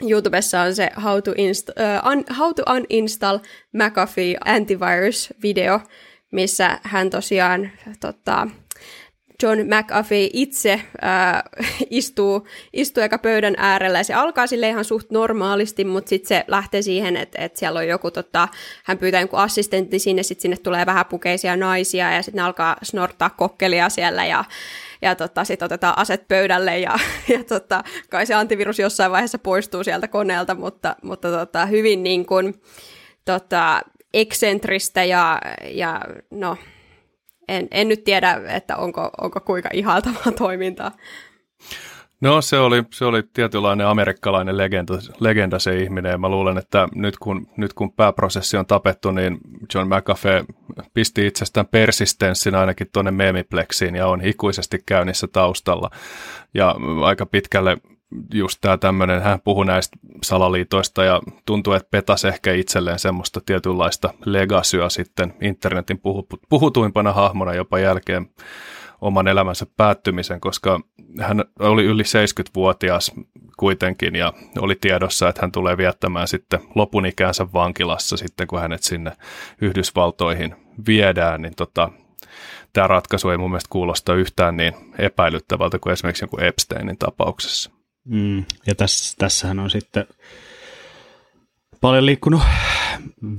YouTubessa on se How to, inst- uh, un- How to Uninstall McAfee Antivirus-video, missä hän tosiaan tota, John McAfee itse äh, istuu, istuu eka pöydän äärellä ja se alkaa sille ihan suht normaalisti, mutta sitten se lähtee siihen, että, että siellä on joku, tota, hän pyytää jonkun assistentti sinne, sitten sinne tulee vähän pukeisia naisia ja sitten ne alkaa snorttaa kokkelia siellä ja ja tota, sitten otetaan aset pöydälle ja, ja tota, kai se antivirus jossain vaiheessa poistuu sieltä koneelta, mutta, mutta tota, hyvin niin kuin, tota, eksentristä ja, ja no, en, en nyt tiedä, että onko, onko kuinka ihaltavaa toimintaa. No se oli, se oli tietynlainen amerikkalainen legenda, legenda se ihminen ja mä luulen, että nyt kun, nyt kun pääprosessi on tapettu, niin John McAfee pisti itsestään persistenssin ainakin tuonne meemipleksiin ja on ikuisesti käynnissä taustalla. Ja aika pitkälle just tämä tämmöinen, hän puhui näistä salaliitoista ja tuntuu, että petas ehkä itselleen semmoista tietynlaista legasyä sitten internetin puhutuimpana hahmona jopa jälkeen oman elämänsä päättymisen, koska hän oli yli 70-vuotias kuitenkin ja oli tiedossa, että hän tulee viettämään sitten lopun ikäänsä vankilassa sitten, kun hänet sinne Yhdysvaltoihin viedään, niin tota, tämä ratkaisu ei mun mielestä kuulosta yhtään niin epäilyttävältä kuin esimerkiksi joku Epsteinin tapauksessa. Mm, ja tässä, tässähän on sitten paljon liikkunut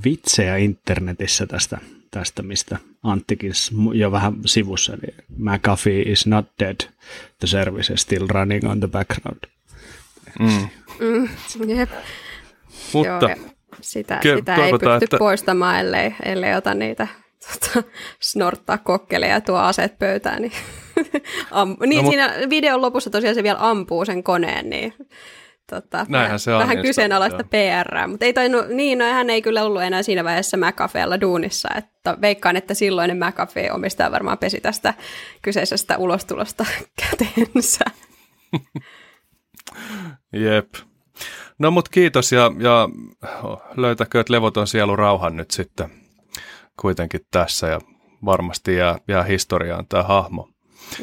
vitsejä internetissä tästä, tästä mistä Anttikin jo vähän sivussa. Eli McAfee is not dead. The service is still running on the background. Mm. Mm, jep. Mutta Joo, sitä, sitä ei pysty että... poistamaan, ellei, ellei ota niitä tota, snorttaa kokkeleja ja tuo aset pöytään, niin Am, niin, no, siinä videon lopussa tosiaan se vielä ampuu sen koneen, niin tota, Näinhän se on, vähän niin kyseenalaista PR, mutta ei tainnut, niin, no, hän ei kyllä ollut enää siinä vaiheessa McAfeella duunissa, että veikkaan, että silloinen McAfee omistaja varmaan pesi tästä kyseisestä ulostulosta käteensä. Jep. No mut kiitos ja, ja löytäkööt levoton sielu rauhan nyt sitten kuitenkin tässä ja varmasti jää, jää historiaan tämä hahmo.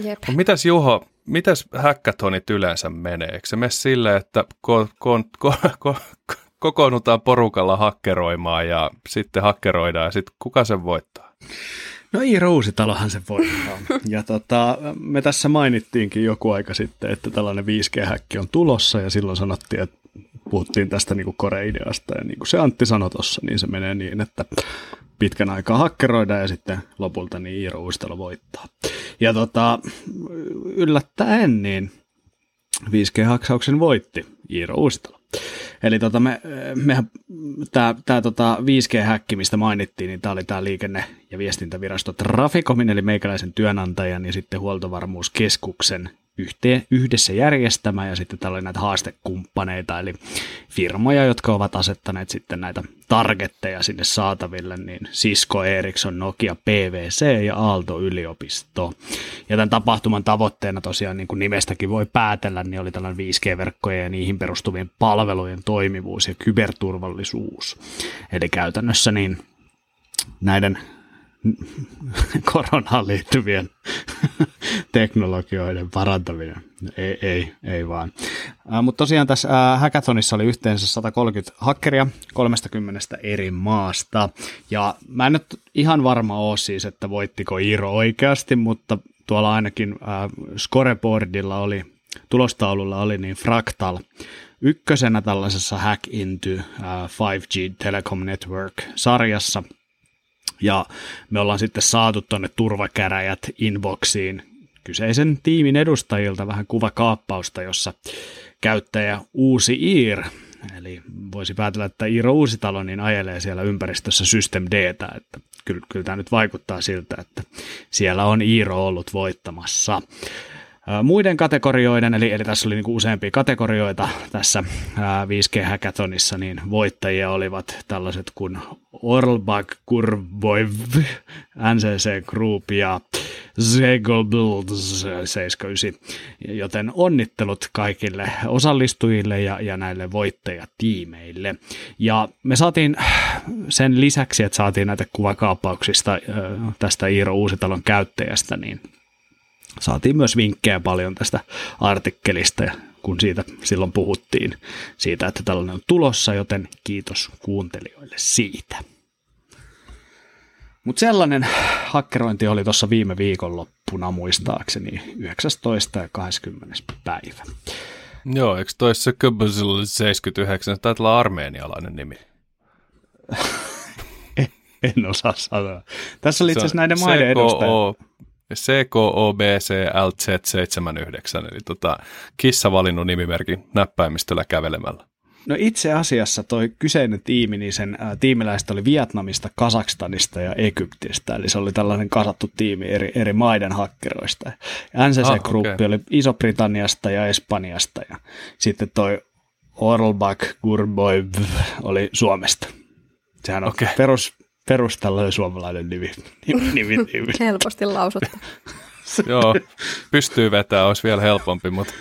Jep. Mut mitäs Juho, mitäs hackathonit yleensä menee? Eikö se mene silleen, että ko, ko, ko, ko, kokoonnutaan porukalla hakkeroimaan ja sitten hakkeroidaan ja sitten kuka sen voittaa? No Iiro Uusitalohan se voittaa. Ja tota, me tässä mainittiinkin joku aika sitten, että tällainen 5G-häkki on tulossa ja silloin sanottiin, että puhuttiin tästä niin core-ideasta ja niin kuin se Antti sanoi tuossa, niin se menee niin, että pitkän aikaa hakkeroidaan ja sitten lopulta niin Iiro Uusitalo voittaa. Ja tota, yllättäen niin 5G-haksauksen voitti Iiro Uusitalo. Eli tota me, mehän, tämä tää tota 5G-häkki, mistä mainittiin, niin tämä oli tämä liikenne- ja viestintävirasto Traficomin, eli meikäläisen työnantajan ja sitten huoltovarmuuskeskuksen yhteen, yhdessä järjestämä ja sitten täällä oli näitä haastekumppaneita, eli firmoja, jotka ovat asettaneet sitten näitä targetteja sinne saataville, niin Cisco, Ericsson, Nokia, PVC ja Aalto-yliopisto. Ja tämän tapahtuman tavoitteena tosiaan, niin kuin nimestäkin voi päätellä, niin oli tällainen 5G-verkkojen ja niihin perustuvien palvelujen toimivuus ja kyberturvallisuus. Eli käytännössä niin näiden koronaan liittyvien teknologioiden parantaminen. Ei, ei, ei vaan. Äh, Mutta tosiaan tässä äh, hackathonissa oli yhteensä 130 hakkeria 30 eri maasta. Ja mä en nyt ihan varma ole siis, että voittiko Iiro oikeasti, mutta tuolla ainakin äh, scoreboardilla oli, tulostaululla oli niin Fractal ykkösenä tällaisessa Hack into äh, 5G Telecom Network-sarjassa – ja me ollaan sitten saatu tuonne turvakäräjät inboxiin kyseisen tiimin edustajilta vähän kuvakaappausta, jossa käyttäjä Uusi Iir, eli voisi päätellä, että Iiro Uusitalo, niin ajelee siellä ympäristössä System Dtä, että kyllä, kyllä tämä nyt vaikuttaa siltä, että siellä on Iiro ollut voittamassa. Muiden kategorioiden, eli, eli tässä oli niinku useampia kategorioita tässä ää, 5G-hackathonissa, niin voittajia olivat tällaiset kuin Orlbach Kurboiv, NCC Group ja Zegobild 79, joten onnittelut kaikille osallistujille ja, ja näille voittajatiimeille. Ja me saatiin sen lisäksi, että saatiin näitä kuvakaappauksista ää, tästä Iiro Uusitalon käyttäjästä, niin saatiin myös vinkkejä paljon tästä artikkelista, kun siitä silloin puhuttiin siitä, että tällainen on tulossa, joten kiitos kuuntelijoille siitä. Mutta sellainen hakkerointi oli tuossa viime viikonloppuna muistaakseni 19. ja 20. päivä. Joo, eikö toi se Köbösel 79, taitaa olla armeenialainen nimi. En osaa sanoa. Tässä oli itse asiassa näiden maiden edustajat. CKO, CKOBCLZ79, eli tota, kissa valinnut nimimerkin näppäimistöllä kävelemällä. No itse asiassa toi kyseinen tiimi, niin sen ää, tiimiläiset oli Vietnamista, Kasakstanista ja Egyptistä, eli se oli tällainen kasattu tiimi eri, eri maiden hakkeroista. NCC Ah, Group okei. oli Iso-Britanniasta ja Espanjasta ja sitten toi Orlbach Gurboy oli Suomesta. Sehän on Okei. perus, perus tällainen suomalainen nimi. nimi, nimi, nimi. Helposti lausuttu. Joo, pystyy vetämään, olisi vielä helpompi, mutta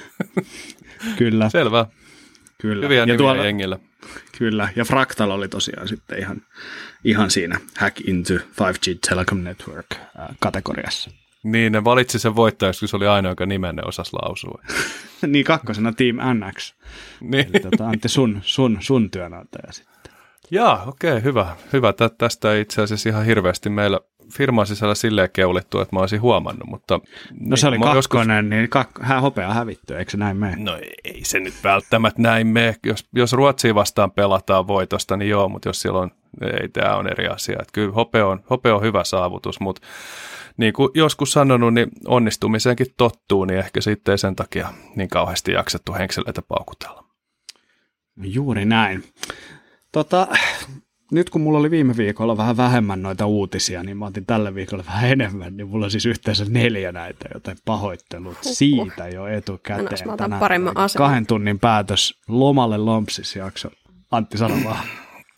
Kyllä, selvä. kyllä. Hyviä ja nimiä tuolla, jengillä. Kyllä, ja Fractal oli tosiaan sitten ihan, ihan siinä Hack into 5G Telecom Network kategoriassa. Niin, ne valitsi sen voittajaksi, kun se oli ainoa, joka nimenne osasi lausua. niin kakkosena Team NX. Niin. Eli tota, Antti, sun, sun, sun työnantaja sitten. Jaa, okei, okay, hyvä. Hyvä. Tä- Tästä ei itse asiassa ihan hirveästi meillä firman sisällä silleen keulittu, että mä olisin huomannut, mutta... No se oli kakkonen, niin kak- hän hopea hävitty, eikö se näin mene? No ei se nyt välttämättä näin mene. Jos, jos Ruotsia vastaan pelataan voitosta, niin joo, mutta jos siellä on, ei tämä on eri asia. Että kyllä hopea on, hopea on hyvä saavutus, mutta niin kuin joskus sanonut, niin onnistumiseenkin tottuu, niin ehkä sitten ei sen takia niin kauheasti jaksettu henkseleitä paukutella. Juuri näin. Tota, nyt kun mulla oli viime viikolla vähän vähemmän noita uutisia, niin mä otin tällä viikolla vähän enemmän, niin mulla on siis yhteensä neljä näitä, joten pahoittelut Huhhuh. siitä jo etukäteen. Annas mä otan paremman aseman. Kahden tunnin päätös lomalle lompsis jakso. Antti, sano vaan.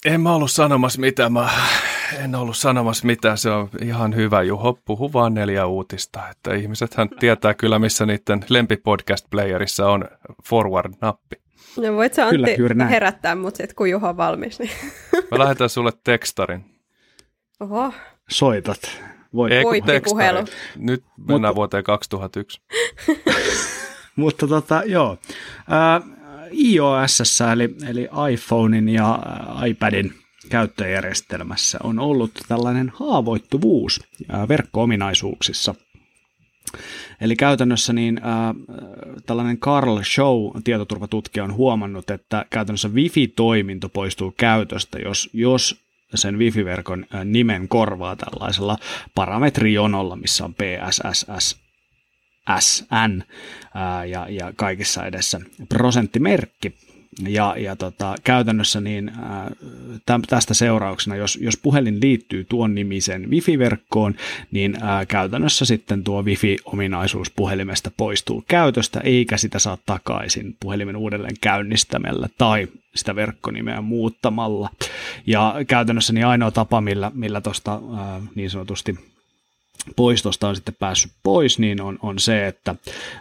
En mä ollut sanomassa mitään, mä en ollut sanomassa mitään, se on ihan hyvä Juho, puhu vaan neljä uutista, että ihmisethän tietää kyllä missä niiden lempipodcast-playerissa on forward-nappi. No voit sä Antti Kyllä, herättää mut sit, kun Juho on valmis. Niin. Mä lähetän sulle tekstarin. Oho. Soitat. Voit. Ei, tekstari. Nyt mennään Mutta... vuoteen 2001. Mutta tota, joo. Äh, iOS, eli, eli iPhonein ja iPadin käyttöjärjestelmässä on ollut tällainen haavoittuvuus verkko-ominaisuuksissa. Eli käytännössä niin, äh, tällainen Carl Show, tietoturvatutkija, on huomannut, että käytännössä Wi-Fi-toiminto poistuu käytöstä, jos, jos sen Wi-Fi-verkon nimen korvaa tällaisella parametrijonolla, missä on PSSS SN ja, ja kaikissa edessä prosenttimerkki. Ja, ja tota, käytännössä niin, ää, tästä seurauksena, jos, jos puhelin liittyy tuon nimisen Wi-Fi-verkkoon, niin ää, käytännössä sitten tuo Wi-Fi-ominaisuus puhelimesta poistuu käytöstä, eikä sitä saa takaisin puhelimen uudelleen käynnistämällä tai sitä verkkonimeä muuttamalla. Ja käytännössä niin ainoa tapa, millä, millä tuosta niin sanotusti poistosta on sitten päässyt pois, niin on, on se, että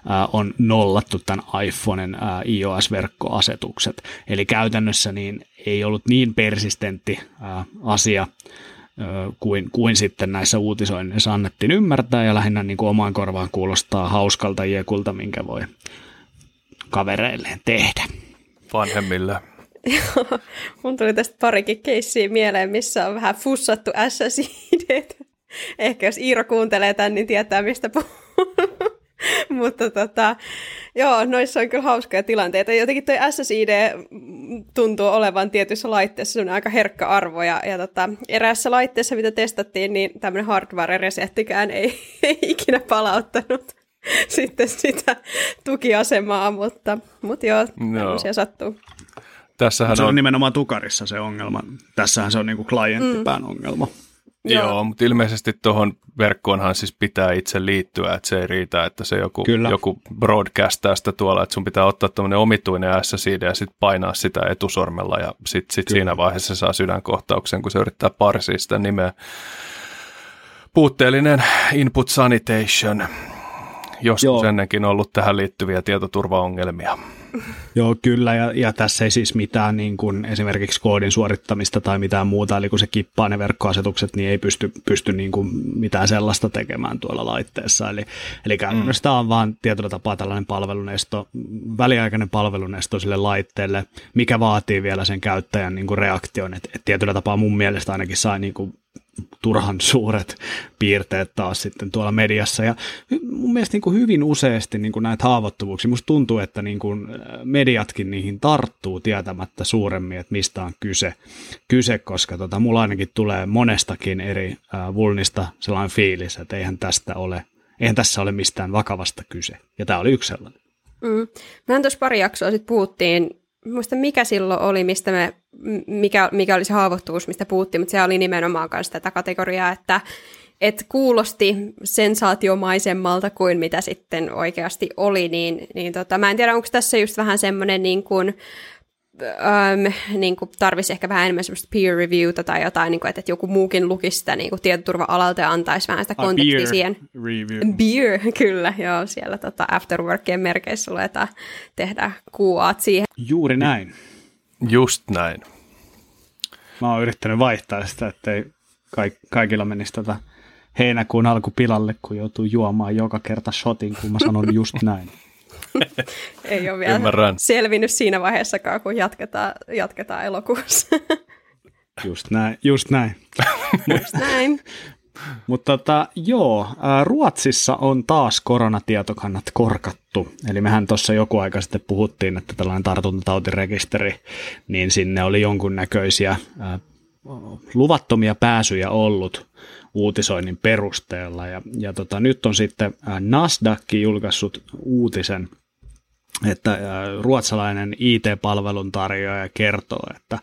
ää, on nollattu tämän iPhoneen ää, iOS-verkkoasetukset. Eli käytännössä niin ei ollut niin persistentti ää, asia ää, kuin, kuin sitten näissä uutisoinnissa annettiin ymmärtää, ja lähinnä niin kuin omaan korvaan kuulostaa hauskalta jekulta, minkä voi kavereilleen tehdä. Vanhemmille. mun tuli tästä parikin keissiä mieleen, missä on vähän fussattu SSID Ehkä jos Iiro kuuntelee tämän, niin tietää, mistä puhuu. Mutta tota, joo, noissa on kyllä hauskoja tilanteita. Jotenkin toi SSID tuntuu olevan tietyissä laitteissa on aika herkkä arvo. Ja, ja tota, eräässä laitteessa, mitä testattiin, niin tämmöinen hardware-reseptikään ei, ei ikinä palauttanut sitten sitä tukiasemaa, mutta, mutta joo, no. tämmöisiä sattuu. Tässähän se on, on nimenomaan tukarissa se ongelma. Tässähän se on niin kuin klienttipään mm. ongelma. Joo, Joo mutta ilmeisesti tuohon verkkoonhan siis pitää itse liittyä, että se ei riitä, että se joku, Kyllä. joku broadcastaa sitä tuolla, että sun pitää ottaa tämmöinen omituinen SSID ja sitten painaa sitä etusormella ja sitten sit siinä vaiheessa saa sydänkohtauksen, kun se yrittää parsia sitä nimeä. Puutteellinen input sanitation, joskus Joo. ennenkin ollut tähän liittyviä tietoturvaongelmia. Joo, kyllä, ja, ja tässä ei siis mitään niin kuin esimerkiksi koodin suorittamista tai mitään muuta, eli kun se kippaa ne verkkoasetukset, niin ei pysty, pysty niin kuin mitään sellaista tekemään tuolla laitteessa. Eli, eli käytännössä mm. tämä on vaan tietyllä tapaa tällainen palvelunesto, väliaikainen palvelunesto sille laitteelle, mikä vaatii vielä sen käyttäjän niin kuin reaktion, että et tietyllä tapaa mun mielestä ainakin sai niin kuin turhan suuret piirteet taas sitten tuolla mediassa. Ja mun mielestä niin kuin hyvin useasti niin kuin näitä haavoittuvuuksia, musta tuntuu, että niin kuin mediatkin niihin tarttuu tietämättä suuremmin, että mistä on kyse, kyse koska tota, mulla ainakin tulee monestakin eri äh, vulnista sellainen fiilis, että eihän tästä ole, eihän tässä ole mistään vakavasta kyse. Ja tämä oli yksi sellainen. Mm. Mehän tuossa pari jaksoa sitten puhuttiin muista mikä silloin oli, mistä me, mikä, mikä oli se haavoittuvuus, mistä puhuttiin, mutta se oli nimenomaan myös tätä kategoriaa, että et kuulosti sensaatiomaisemmalta kuin mitä sitten oikeasti oli, niin, niin tota, mä en tiedä, onko tässä just vähän semmoinen niin kuin, äm, niin kuin tarvisi ehkä vähän enemmän semmoista peer reviewta tai jotain, niin kuin, että, että joku muukin lukisi sitä niin kuin tietoturva-alalta ja antaisi vähän sitä kontekstia beer siihen. Review. Beer, kyllä, joo, siellä tota, afterworkien merkeissä luetaan tehdä kuuaat siihen. Juuri näin. Just näin. Mä oon yrittänyt vaihtaa sitä, ettei kaikilla menisi tota heinäkuun alkupilalle, kun joutuu juomaan joka kerta shotin, kun mä sanon just näin. Ei ole vielä Ymmärrän. selvinnyt siinä vaiheessakaan, kun jatketaan, jatketaan elokuussa. Just näin, just näin. just näin. Mutta tota, joo, Ruotsissa on taas koronatietokannat korkattu. Eli mehän tuossa joku aika sitten puhuttiin, että tällainen tartuntatautirekisteri, niin sinne oli jonkunnäköisiä luvattomia pääsyjä ollut uutisoinnin perusteella. Ja, ja tota, nyt on sitten Nasdaq julkaissut uutisen, että ruotsalainen IT-palvelun tarjoaja kertoo, että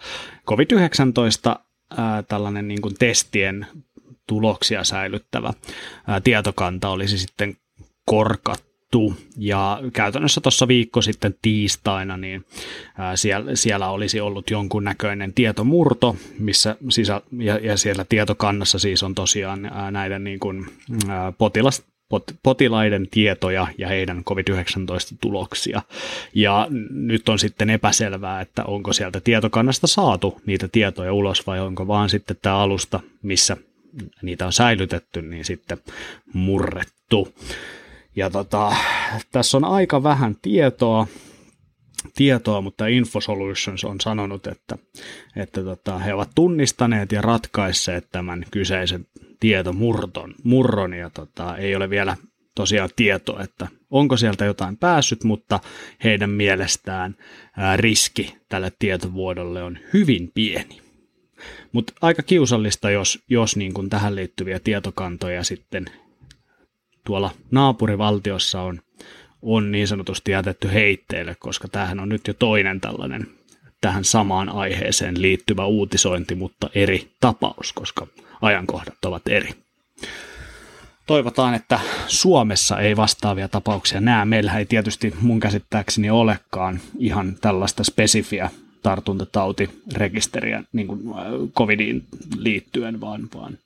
COVID-19 ää, tällainen niin kuin testien tuloksia säilyttävä ää, tietokanta olisi sitten korkattu. Ja käytännössä tuossa viikko sitten tiistaina, niin ää, siellä, siellä olisi ollut jonkunnäköinen tietomurto, missä sisä, ja, ja siellä tietokannassa siis on tosiaan ää, näiden niin kuin, ää, potilas, potilaiden tietoja ja heidän COVID-19-tuloksia. Ja nyt on sitten epäselvää, että onko sieltä tietokannasta saatu niitä tietoja ulos vai onko vaan sitten tämä alusta, missä niitä on säilytetty, niin sitten murrettu. Ja tota, tässä on aika vähän tietoa, tietoa, mutta InfoSolutions on sanonut, että, että tota, he ovat tunnistaneet ja ratkaisseet tämän kyseisen tietomurton, murron ja tota, ei ole vielä tosiaan tietoa, että onko sieltä jotain päässyt, mutta heidän mielestään ää, riski tälle tietovuodolle on hyvin pieni. Mutta aika kiusallista, jos, jos niin kun tähän liittyviä tietokantoja sitten tuolla naapurivaltiossa on, on niin sanotusti jätetty heitteille, koska tämähän on nyt jo toinen tällainen tähän samaan aiheeseen liittyvä uutisointi, mutta eri tapaus, koska ajankohdat ovat eri. Toivotaan, että Suomessa ei vastaavia tapauksia näe. Meillä ei tietysti mun käsittääkseni olekaan ihan tällaista spesifiä tartuntatautirekisteriä niin kuin äh, covidiin liittyen, vaan, vaan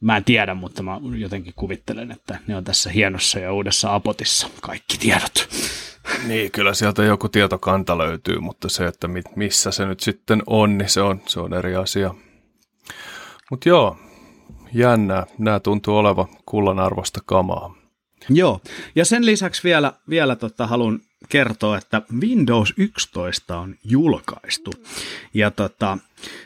mä en tiedä, mutta mä jotenkin kuvittelen, että ne on tässä hienossa ja uudessa apotissa kaikki tiedot. Niin, kyllä sieltä joku tietokanta löytyy, mutta se, että missä se nyt sitten on, niin se on, se on eri asia. Mutta joo, jännää. Nämä tuntuu olevan kullan arvosta kamaa. Joo, ja sen lisäksi vielä, vielä tota, haluan kertoa, että Windows 11 on julkaistu. Ja tota,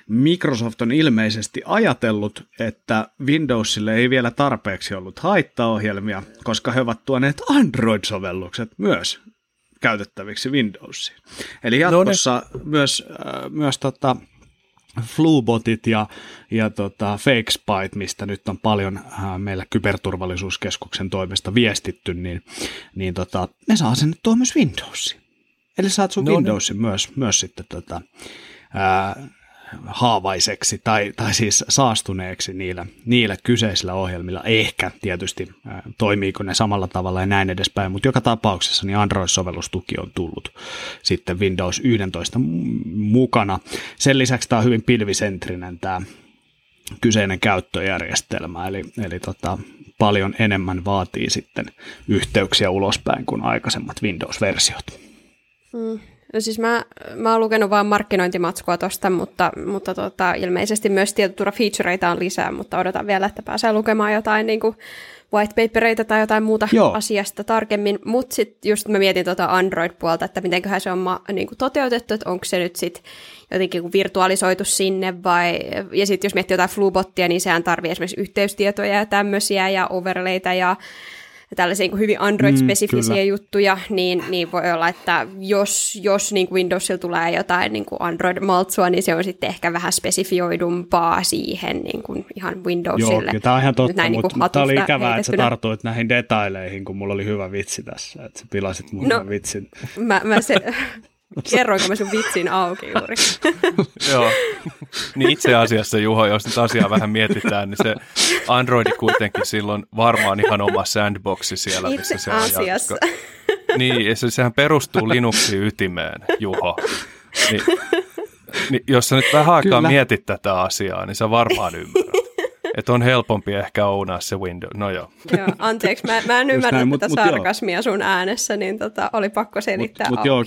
Microsoft on ilmeisesti ajatellut, että Windowsille ei vielä tarpeeksi ollut haittaohjelmia, koska he ovat tuoneet Android-sovellukset myös käytettäviksi Windowsiin. Eli jatkossa no ne. myös, äh, myös tota, Flubotit ja, ja tota FakeSpite, mistä nyt on paljon äh, meillä kyberturvallisuuskeskuksen toimesta viestitty, niin, niin tota, ne saa asennettua myös Windowsiin. Eli saat sun no, Windowsin myös, myös sitten tota, ää, haavaiseksi tai, tai siis saastuneeksi niillä, niillä kyseisillä ohjelmilla. Ehkä tietysti toimiiko ne samalla tavalla ja näin edespäin, mutta joka tapauksessa niin Android-sovellustuki on tullut sitten Windows 11 mukana. Sen lisäksi tämä on hyvin pilvisentrinen tämä kyseinen käyttöjärjestelmä, eli, eli tota, paljon enemmän vaatii sitten yhteyksiä ulospäin kuin aikaisemmat Windows-versiot. Mm. No siis mä, mä oon lukenut vaan markkinointimatskua tosta, mutta, mutta tota, ilmeisesti myös tietoturva-featureita on lisää, mutta odotan vielä, että pääsee lukemaan jotain niin kuin whitepapereita tai jotain muuta Joo. asiasta tarkemmin. Mutta sitten just mä mietin tuota Android-puolta, että mitenköhän se on ma, niin kuin toteutettu, että onko se nyt sitten jotenkin virtualisoitu sinne vai, ja sitten jos miettii jotain Flubottia, niin sehän tarvii esimerkiksi yhteystietoja ja tämmöisiä ja overleitä ja tällaisia niin hyvin Android-spesifisiä mm, juttuja, niin, niin voi olla, että jos, jos niin kuin Windowsilla tulee jotain niin kuin Android-maltsua, niin se on sitten ehkä vähän spesifioidumpaa siihen niin kuin ihan Windowsille. Joo, tämä on ihan totta, näin, mutta niin tämä oli ikävää, että sä tartuit näihin detaileihin, kun mulla oli hyvä vitsi tässä, että sä pilasit mun no, vitsin. Mä, mä se, Kerroinko mä sun vitsin auki juuri? Joo. Niin itse asiassa, Juho, jos nyt asiaa vähän mietitään, niin se Androidi kuitenkin silloin varmaan ihan oma sandboxi siellä, itse missä se asiassa. on. Jatka. Niin, se, sehän perustuu Linuxin ytimeen, Juho. Niin, niin jos sä nyt vähän aikaa Kyllä. mietit tätä asiaa, niin sä varmaan ymmärrät. Että on helpompi ehkä ounaa se window. No joo. joo anteeksi, mä, mä en ymmärrä tätä mut, sarkasmia sun äänessä, niin tota, oli pakko selittää mut, mut joo,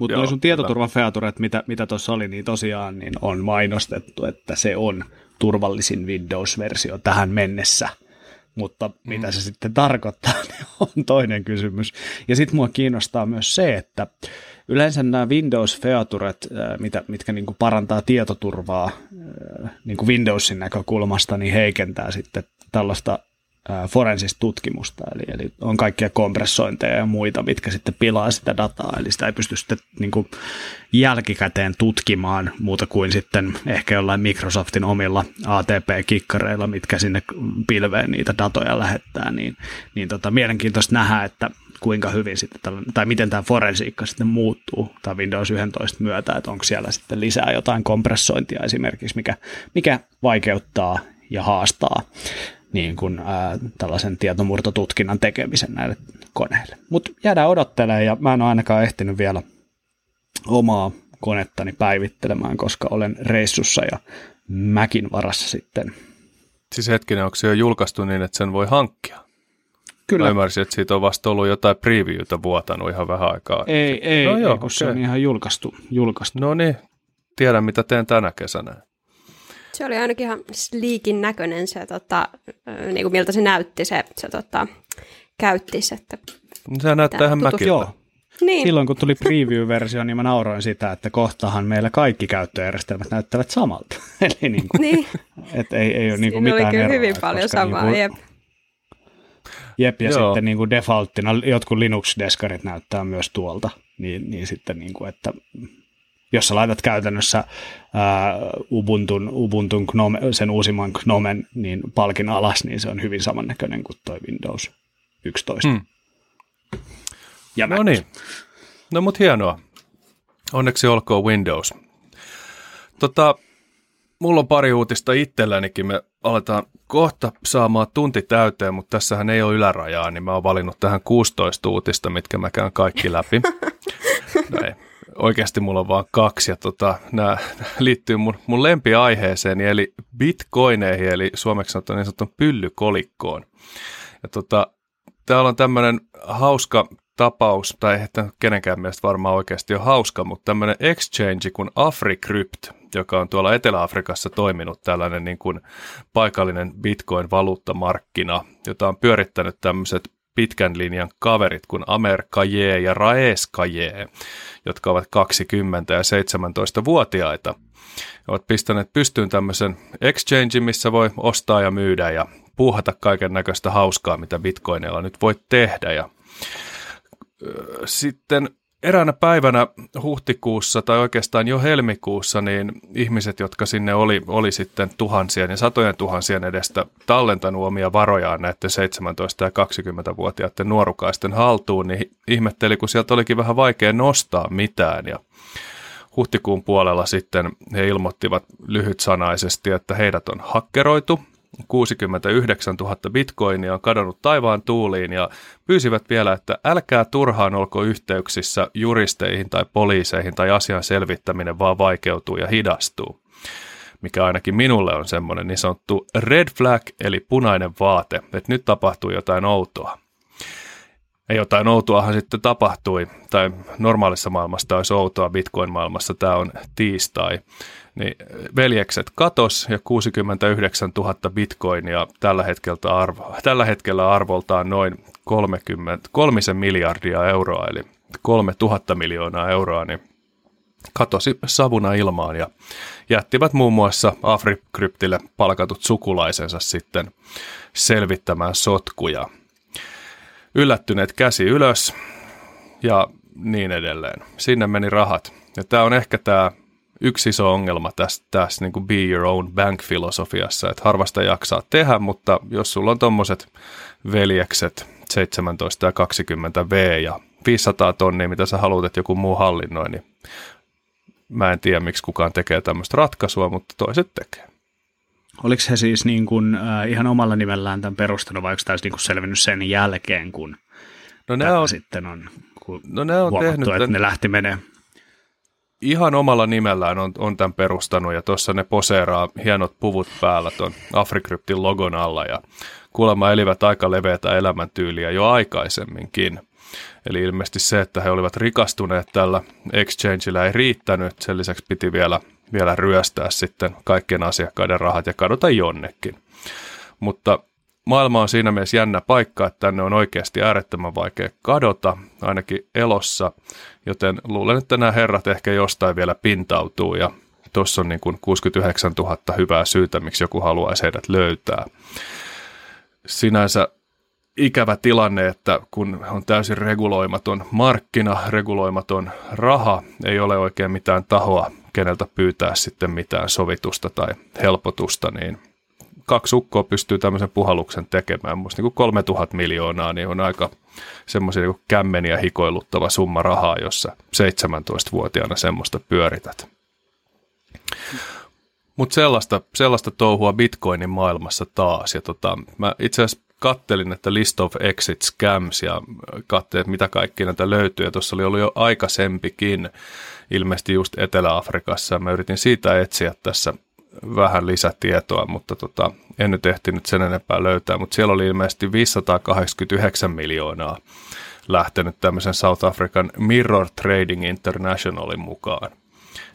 mutta noin sun tietoturvafeaturet, mitä, mitä tuossa oli, niin tosiaan niin on mainostettu, että se on turvallisin Windows-versio tähän mennessä. Mutta mm. mitä se sitten tarkoittaa, niin on toinen kysymys. Ja sitten mua kiinnostaa myös se, että yleensä nämä Windows-featuret, mitä, mitkä niin kuin parantaa tietoturvaa niin kuin Windowsin näkökulmasta, niin heikentää sitten tällaista forensista tutkimusta, eli, eli on kaikkia kompressointeja ja muita, mitkä sitten pilaa sitä dataa, eli sitä ei pysty sitten niin kuin jälkikäteen tutkimaan muuta kuin sitten ehkä jollain Microsoftin omilla ATP-kikkareilla, mitkä sinne pilveen niitä datoja lähettää, niin, niin tota, mielenkiintoista nähdä, että kuinka hyvin sitten, tai miten tämä forensiikka sitten muuttuu tai Windows 11 myötä, että onko siellä sitten lisää jotain kompressointia esimerkiksi, mikä, mikä vaikeuttaa ja haastaa niin kuin, ää, tällaisen tietomurtotutkinnan tekemisen näille koneille. Mutta jäädään odottelemaan ja mä en ole ainakaan ehtinyt vielä omaa konettani päivittelemään, koska olen reissussa ja Mäkin varassa sitten. Siis hetkinen, onko se jo julkaistu niin, että sen voi hankkia? Kyllä. Mä ymmärsin, että siitä on vasta ollut jotain previewtä vuotanut ihan vähän aikaa. Ei, ei, no joo, ei kun okay. se on ihan julkaistu. julkaistu. No niin, tiedän mitä teen tänä kesänä. Se oli ainakin ihan sleekin näköinen se, tota, niin kuin miltä se näytti se, se tota, käyttis. Että se näyttää ihan mäkiltä. Joo. Niin. Silloin kun tuli preview-versio, niin mä nauroin sitä, että kohtahan meillä kaikki käyttöjärjestelmät näyttävät samalta. Eli niin kuin, niin. Et ei, ei ole niin kuin mitään kyllä hyvin paljon samaa, niin kuin, jep. Jep, ja Joo. sitten niin kuin defaulttina jotkut Linux-deskarit näyttää myös tuolta, niin, niin sitten niin kuin, että jos sä laitat käytännössä ää, Ubuntun, Ubuntun Gnome, sen uusimman Gnomen niin palkin alas, niin se on hyvin samannäköinen kuin toi Windows 11. Hmm. Ja no niin. No mut hienoa. Onneksi olkoon Windows. Tota, mulla on pari uutista itsellänikin. Me aletaan kohta saamaan tunti täyteen, mutta tässähän ei ole ylärajaa, niin mä oon valinnut tähän 16 uutista, mitkä mä käyn kaikki läpi. Näin. Oikeasti mulla on vaan kaksi ja tota, nämä liittyy mun, mun lempiaiheeseen, eli bitcoineihin, eli suomeksi sanottuna niin sanottuun pyllykolikkoon. Ja tota, täällä on tämmöinen hauska tapaus, tai että kenenkään mielestä varmaan oikeasti on hauska, mutta tämmöinen exchange kuin AfriCrypt, joka on tuolla Etelä-Afrikassa toiminut tällainen niin kuin paikallinen bitcoin-valuuttamarkkina, jota on pyörittänyt tämmöiset pitkän linjan kaverit kuin Amer Kaje ja Raes Kaje, jotka ovat 20 ja 17-vuotiaita. Ovat pistäneet pystyyn tämmöisen exchange, missä voi ostaa ja myydä ja puuhata kaiken näköistä hauskaa, mitä bitcoineilla nyt voi tehdä. Ja sitten eräänä päivänä huhtikuussa tai oikeastaan jo helmikuussa, niin ihmiset, jotka sinne oli, oli sitten tuhansien ja satojen tuhansien edestä tallentanut omia varojaan näiden 17- ja 20-vuotiaiden nuorukaisten haltuun, niin ihmetteli, kun sieltä olikin vähän vaikea nostaa mitään. Ja huhtikuun puolella sitten he ilmoittivat lyhytsanaisesti, että heidät on hakkeroitu 69 000 bitcoinia on kadonnut taivaan tuuliin ja pyysivät vielä, että älkää turhaan olko yhteyksissä juristeihin tai poliiseihin tai asian selvittäminen vaan vaikeutuu ja hidastuu. Mikä ainakin minulle on semmoinen niin sanottu red flag eli punainen vaate, että nyt tapahtuu jotain outoa. Ja jotain outoahan sitten tapahtui, tai normaalissa maailmassa olisi outoa, Bitcoin-maailmassa tämä on tiistai niin veljekset katos ja 69 000 bitcoinia tällä hetkellä, arvo, tällä hetkellä arvoltaan noin 30, kolmisen miljardia euroa, eli 3000 miljoonaa euroa, niin katosi savuna ilmaan ja jättivät muun muassa Afrikryptille palkatut sukulaisensa sitten selvittämään sotkuja. Yllättyneet käsi ylös ja niin edelleen. Sinne meni rahat. Ja tämä on ehkä tämä yksi iso ongelma tässä, tässä niin kuin be your own bank-filosofiassa, että harvasta jaksaa tehdä, mutta jos sulla on tuommoiset veljekset 17 ja 20 V ja 500 tonnia, mitä sä haluat, että joku muu hallinnoi, niin mä en tiedä, miksi kukaan tekee tämmöistä ratkaisua, mutta toiset tekee. Oliko he siis niin kuin, äh, ihan omalla nimellään tämän perustanut, vai onko tämä niin kuin selvinnyt sen jälkeen, kun no ne on, sitten on, kun no ne on huomattu, tehnyt että tämän, ne lähti menemään? Ihan omalla nimellään on, on tämän perustanut ja tuossa ne poseeraa hienot puvut päällä tuon Afrikryptin logon alla ja kuulemma elivät aika leveätä elämäntyyliä jo aikaisemminkin. Eli ilmeisesti se, että he olivat rikastuneet tällä exchangella ei riittänyt, sen lisäksi piti vielä, vielä ryöstää sitten kaikkien asiakkaiden rahat ja kadota jonnekin. Mutta maailma on siinä mielessä jännä paikka, että tänne on oikeasti äärettömän vaikea kadota, ainakin elossa, joten luulen, että nämä herrat ehkä jostain vielä pintautuu ja tuossa on niin kuin 69 000 hyvää syytä, miksi joku haluaisi heidät löytää. Sinänsä ikävä tilanne, että kun on täysin reguloimaton markkina, reguloimaton raha, ei ole oikein mitään tahoa, keneltä pyytää sitten mitään sovitusta tai helpotusta, niin kaksi ukkoa pystyy tämmöisen puhalluksen tekemään. Musta niin 3000 miljoonaa niin on aika semmoisia niin kämmeniä hikoiluttava summa rahaa, jossa 17-vuotiaana semmoista pyörität. Mutta sellaista, sellaista touhua Bitcoinin maailmassa taas. Ja tota, mä itse asiassa kattelin, että List of Exit Scams ja katselin, että mitä kaikki näitä löytyy. Ja tuossa oli ollut jo aikaisempikin, ilmeisesti just Etelä-Afrikassa. Mä yritin siitä etsiä tässä vähän lisätietoa, mutta tota, en nyt ehtinyt sen enempää löytää. Mutta siellä oli ilmeisesti 589 miljoonaa lähtenyt tämmöisen South African Mirror Trading Internationalin mukaan.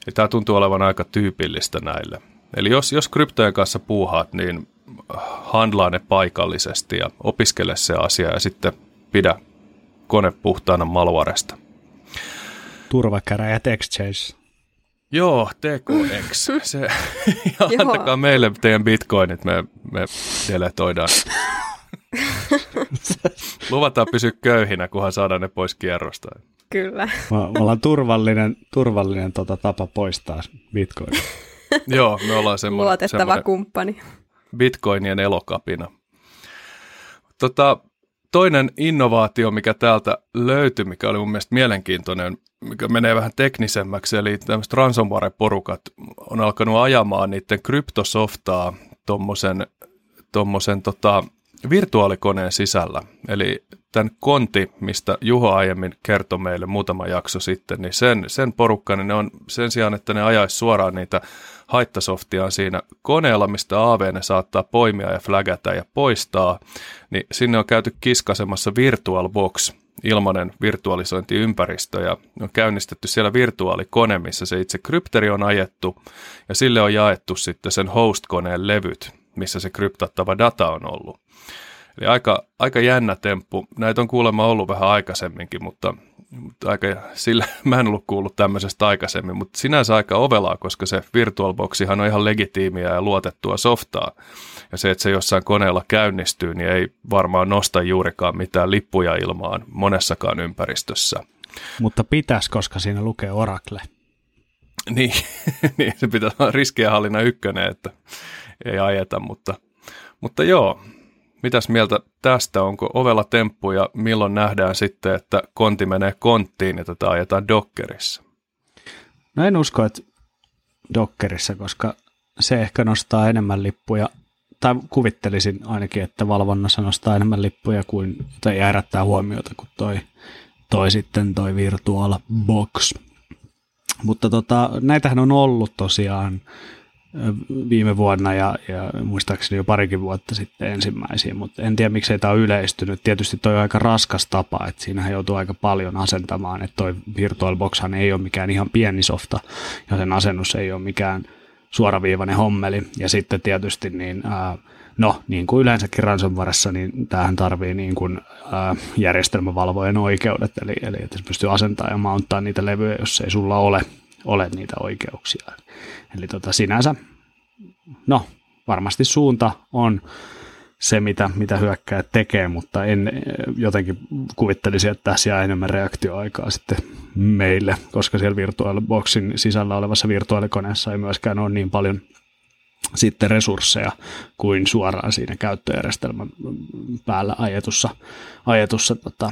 Ja tämä tuntuu olevan aika tyypillistä näille. Eli jos, jos kryptojen kanssa puuhaat, niin handlaa ne paikallisesti ja opiskele se asia ja sitten pidä kone puhtaana malvaresta. Turvakäräjät Exchange. Joo, TKX. Se, ja antakaa meille teidän bitcoinit, me, me deletoidaan. Luvataan pysyä köyhinä, kunhan saadaan ne pois kierrosta. Kyllä. Me ollaan turvallinen, turvallinen tota tapa poistaa bitcoin. Joo, me ollaan semmoinen. Luotettava semmoinen kumppani. Bitcoinien elokapina. Tota, toinen innovaatio, mikä täältä löytyi, mikä oli mun mielestä mielenkiintoinen, mikä menee vähän teknisemmäksi, eli tämmöiset ransomware-porukat on alkanut ajamaan niiden kryptosoftaa tuommoisen tommosen, tota, virtuaalikoneen sisällä. Eli tämän konti, mistä Juho aiemmin kertoi meille muutama jakso sitten, niin sen, sen porukka, niin ne on sen sijaan, että ne ajaisi suoraan niitä haittasoftiaan siinä koneella, mistä AV ne saattaa poimia ja flagata ja poistaa, niin sinne on käyty kiskasemassa VirtualBox, ilmainen virtualisointiympäristö ja on käynnistetty siellä virtuaalikone, missä se itse krypteri on ajettu ja sille on jaettu sitten sen host-koneen levyt, missä se kryptattava data on ollut. Eli aika, aika jännä temppu. Näitä on kuulemma ollut vähän aikaisemminkin, mutta, mutta aika, sillä, mä en ollut kuullut tämmöisestä aikaisemmin, mutta sinänsä aika ovelaa, koska se VirtualBoxihan on ihan legitiimiä ja luotettua softaa. Ja se, että se jossain koneella käynnistyy, niin ei varmaan nosta juurikaan mitään lippuja ilmaan monessakaan ympäristössä. Mutta pitäisi, koska siinä lukee Oracle. Niin, niin se pitää olla riskienhallinnan ykkönen, että ei ajeta, mutta, mutta joo, Mitäs mieltä tästä? Onko ovella temppu ja milloin nähdään sitten, että konti menee konttiin ja tätä ajetaan Dockerissa? No en usko, että Dockerissa, koska se ehkä nostaa enemmän lippuja, tai kuvittelisin ainakin, että valvonnassa nostaa enemmän lippuja kuin, tai herättää huomiota kuin toi, toi sitten toi Virtual Box. Mutta tota, näitähän on ollut tosiaan viime vuonna ja, ja muistaakseni jo parikin vuotta sitten ensimmäisiä, mutta en tiedä miksei tämä on yleistynyt. Tietysti toi on aika raskas tapa, että siinähän joutuu aika paljon asentamaan, että toi VirtualBoxhan ei ole mikään ihan pieni softa ja sen asennus ei ole mikään suoraviivainen hommeli ja sitten tietysti niin ää, No, niin kuin yleensäkin ransomwaressa, niin tämähän tarvii niin kuin, ää, järjestelmävalvojen oikeudet, eli, eli että se pystyy asentamaan ja mounttaa niitä levyjä, jos ei sulla ole ole niitä oikeuksia. Eli tota, sinänsä, no varmasti suunta on se, mitä, mitä hyökkäjät tekee, mutta en jotenkin kuvittelisi, että tässä jää enemmän reaktioaikaa sitten meille, koska siellä VirtualBoxin sisällä olevassa virtuaalikoneessa ei myöskään ole niin paljon sitten resursseja kuin suoraan siinä käyttöjärjestelmän päällä ajetussa, ajetussa tota,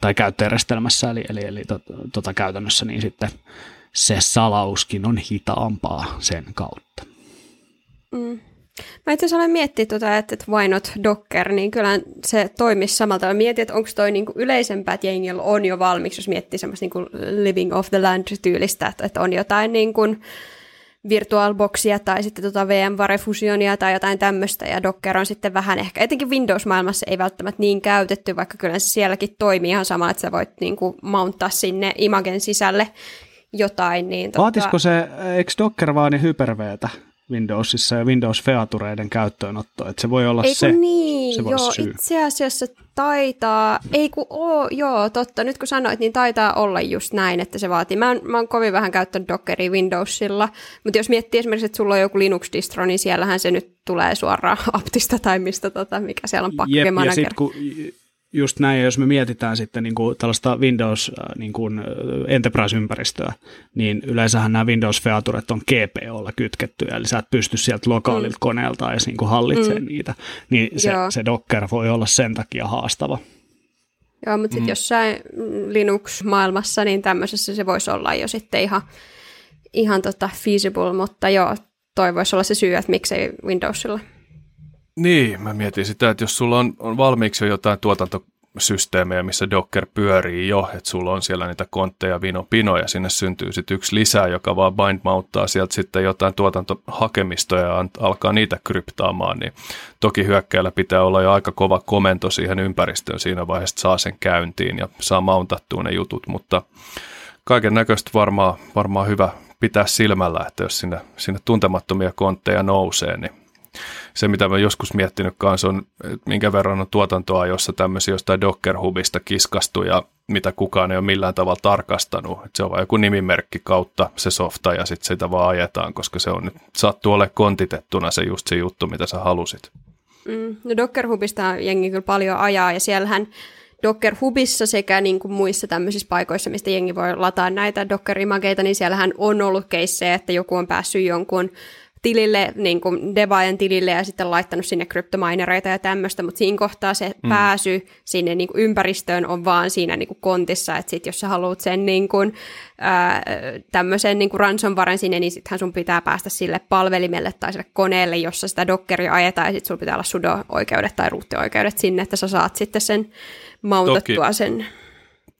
tai käyttöjärjestelmässä, eli, eli, eli tota, tota, käytännössä niin sitten se salauskin on hitaampaa sen kautta. Mm. Mä itse asiassa olen miettinyt, tuota, että, why not Docker, niin kyllä se toimisi samalla tavalla. Mietin, että onko toi niinku yleisempää, että jengillä on jo valmiiksi, jos miettii semmoista niinku living off the land-tyylistä, että, että on jotain niinku VirtualBoxia tai sitten tota VMware Fusionia tai jotain tämmöistä, ja Docker on sitten vähän ehkä, etenkin Windows-maailmassa ei välttämättä niin käytetty, vaikka kyllä se sielläkin toimii ihan sama, että sä voit niinku mounttaa sinne Imagen sisälle jotain. Niin tota... Vaatisiko se, eikö Docker vaan niin hyperveetä Windowsissa ja Windows Featureiden käyttöönotto, että se voi olla ei se, niin, se joo, syy. itse asiassa taitaa, ei kun oo, joo, totta, nyt kun sanoit, niin taitaa olla just näin, että se vaatii. Mä oon, mä oon kovin vähän käyttänyt Dockeria Windowsilla, mutta jos miettii esimerkiksi, että sulla on joku Linux-distro, niin siellähän se nyt tulee suoraan aptista tai mistä, tota, mikä siellä on pakkemana. Jep, ja sitten kun just näin, jos me mietitään sitten niin kuin tällaista Windows äh, niin kuin äh, Enterprise-ympäristöä, niin yleensähän nämä Windows-featuret on GPOlla kytketty, eli sä et pysty sieltä lokaalilta mm. koneelta edes niin kuin hallitsemaan mm. niitä, niin se, se Docker voi olla sen takia haastava. Joo, mutta sitten mm. jossain Linux-maailmassa, niin tämmöisessä se voisi olla jo sitten ihan, ihan tota feasible, mutta joo, toi voisi olla se syy, että miksei Windowsilla. Niin, mä mietin sitä, että jos sulla on, on valmiiksi jo jotain tuotantosysteemejä, missä Docker pyörii jo, että sulla on siellä niitä kontteja vino pino ja sinne syntyy sitten yksi lisää, joka vaan bind mauttaa sieltä sitten jotain tuotantohakemistoja ja alkaa niitä kryptaamaan, niin toki hyökkäillä pitää olla jo aika kova komento siihen ympäristöön siinä vaiheessa, että saa sen käyntiin ja saa mountattua ne jutut, mutta kaiken näköistä varmaan, varmaan hyvä pitää silmällä, että jos sinne, sinne tuntemattomia kontteja nousee, niin se, mitä mä joskus miettinyt kanssa on, että minkä verran on tuotantoa, jossa tämmöisiä jostain Docker-hubista kiskastu ja mitä kukaan ei ole millään tavalla tarkastanut. Että se on vain joku nimimerkki kautta se softa ja sitten sitä vaan ajetaan, koska se on nyt sattuu ole kontitettuna se just se juttu, mitä sä halusit. Mm, no Docker-hubista jengi kyllä paljon ajaa ja siellähän Docker Hubissa sekä niin kuin muissa tämmöisissä paikoissa, mistä jengi voi lataa näitä Docker-imageita, niin siellähän on ollut keissejä, että joku on päässyt jonkun tilille, niin kuin Devajan tilille ja sitten laittanut sinne kryptominereita ja tämmöistä, mutta siinä kohtaa se mm. pääsy sinne niin kuin ympäristöön on vaan siinä niin kuin kontissa, että sit jos sä haluat sen niin kuin, ää, tämmöisen niin kuin ransomwaren sinne, niin sittenhän sun pitää päästä sille palvelimelle tai sille koneelle, jossa sitä Dockeria ajetaan ja sitten sulla pitää olla sudo-oikeudet tai ruuttioikeudet sinne, että sä saat sitten sen mautettua toki, sen.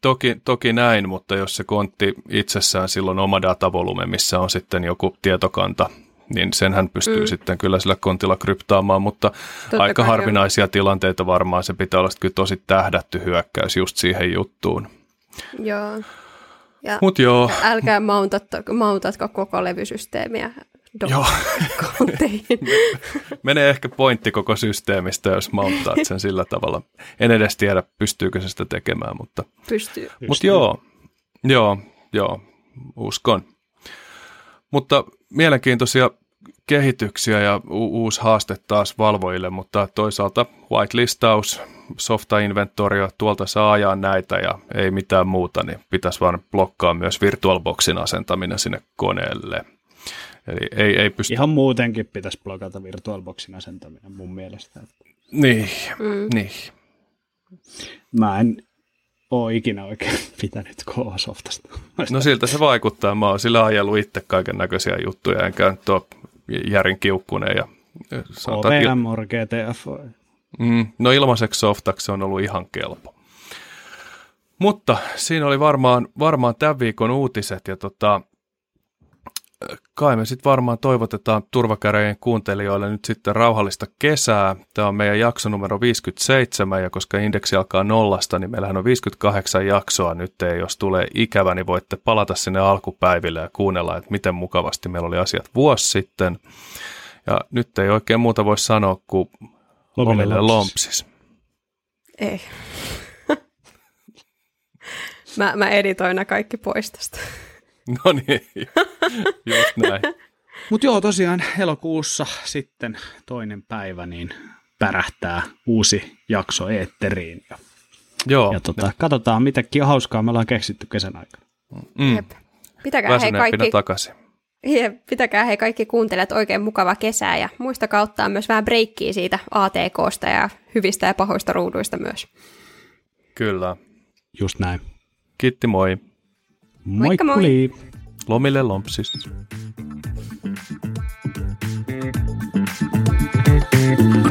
Toki, toki näin, mutta jos se kontti itsessään silloin oma datavolume, missä on sitten joku tietokanta, niin senhän pystyy mm. sitten kyllä sillä kontilla kryptaamaan, mutta Totta aika harvinaisia jo. tilanteita varmaan se pitää olla kyllä tosi tähdätty hyökkäys just siihen juttuun. Joo. Ja Mut joo. Älkää mountatko, mountatko koko levysysteemiä Joo. Menee ehkä pointti koko systeemistä, jos mountaat sen sillä tavalla. En edes tiedä, pystyykö se sitä tekemään, mutta... Pystyy. Mutta joo, joo, joo, uskon. Mutta mielenkiintoisia kehityksiä ja u- uusi haaste taas valvojille, mutta toisaalta whitelistaus, softa-inventorio, tuolta saa ajaa näitä ja ei mitään muuta, niin pitäisi vaan blokkaa myös VirtualBoxin asentaminen sinne koneelle. Eli ei, ei pysty... Ihan muutenkin pitäisi blokata VirtualBoxin asentaminen mun mielestä. Niin, mm. niin. Mä en ole ikinä oikein pitänyt K-softasta. No siltä se vaikuttaa. Mä oon sillä ajellut itse kaiken näköisiä juttuja, enkä nyt ole järin kiukkunen. Ja OVM, or GTF. Mm, no ilmaiseksi softaksi on ollut ihan kelpo. Mutta siinä oli varmaan, varmaan tämän viikon uutiset ja tota, kai me sitten varmaan toivotetaan turvakäräjien kuuntelijoille nyt sitten rauhallista kesää. Tämä on meidän jakso numero 57 ja koska indeksi alkaa nollasta, niin meillähän on 58 jaksoa nyt. Ja jos tulee ikävä, niin voitte palata sinne alkupäiville ja kuunnella, että miten mukavasti meillä oli asiat vuosi sitten. Ja nyt ei oikein muuta voi sanoa kuin lomille lompsis. Ei. mä, mä editoin kaikki pois tästä. No niin, just näin. Mutta joo, tosiaan elokuussa sitten toinen päivä, niin pärähtää uusi jakso eetteriin. Ja, joo. Ja tota, katsotaan, mitäkin hauskaa me ollaan keksitty kesän aikana. Mm. Jep. Pitäkää hei kaikki, takaisin. Jep, pitäkää hei kaikki kuuntelijat oikein mukava kesää ja muistakaa ottaa myös vähän breikkiä siitä ATKsta ja hyvistä ja pahoista ruuduista myös. Kyllä. Just näin. Kiitti moi. Moikka moi! moi. Lomille lompsis. Thank you.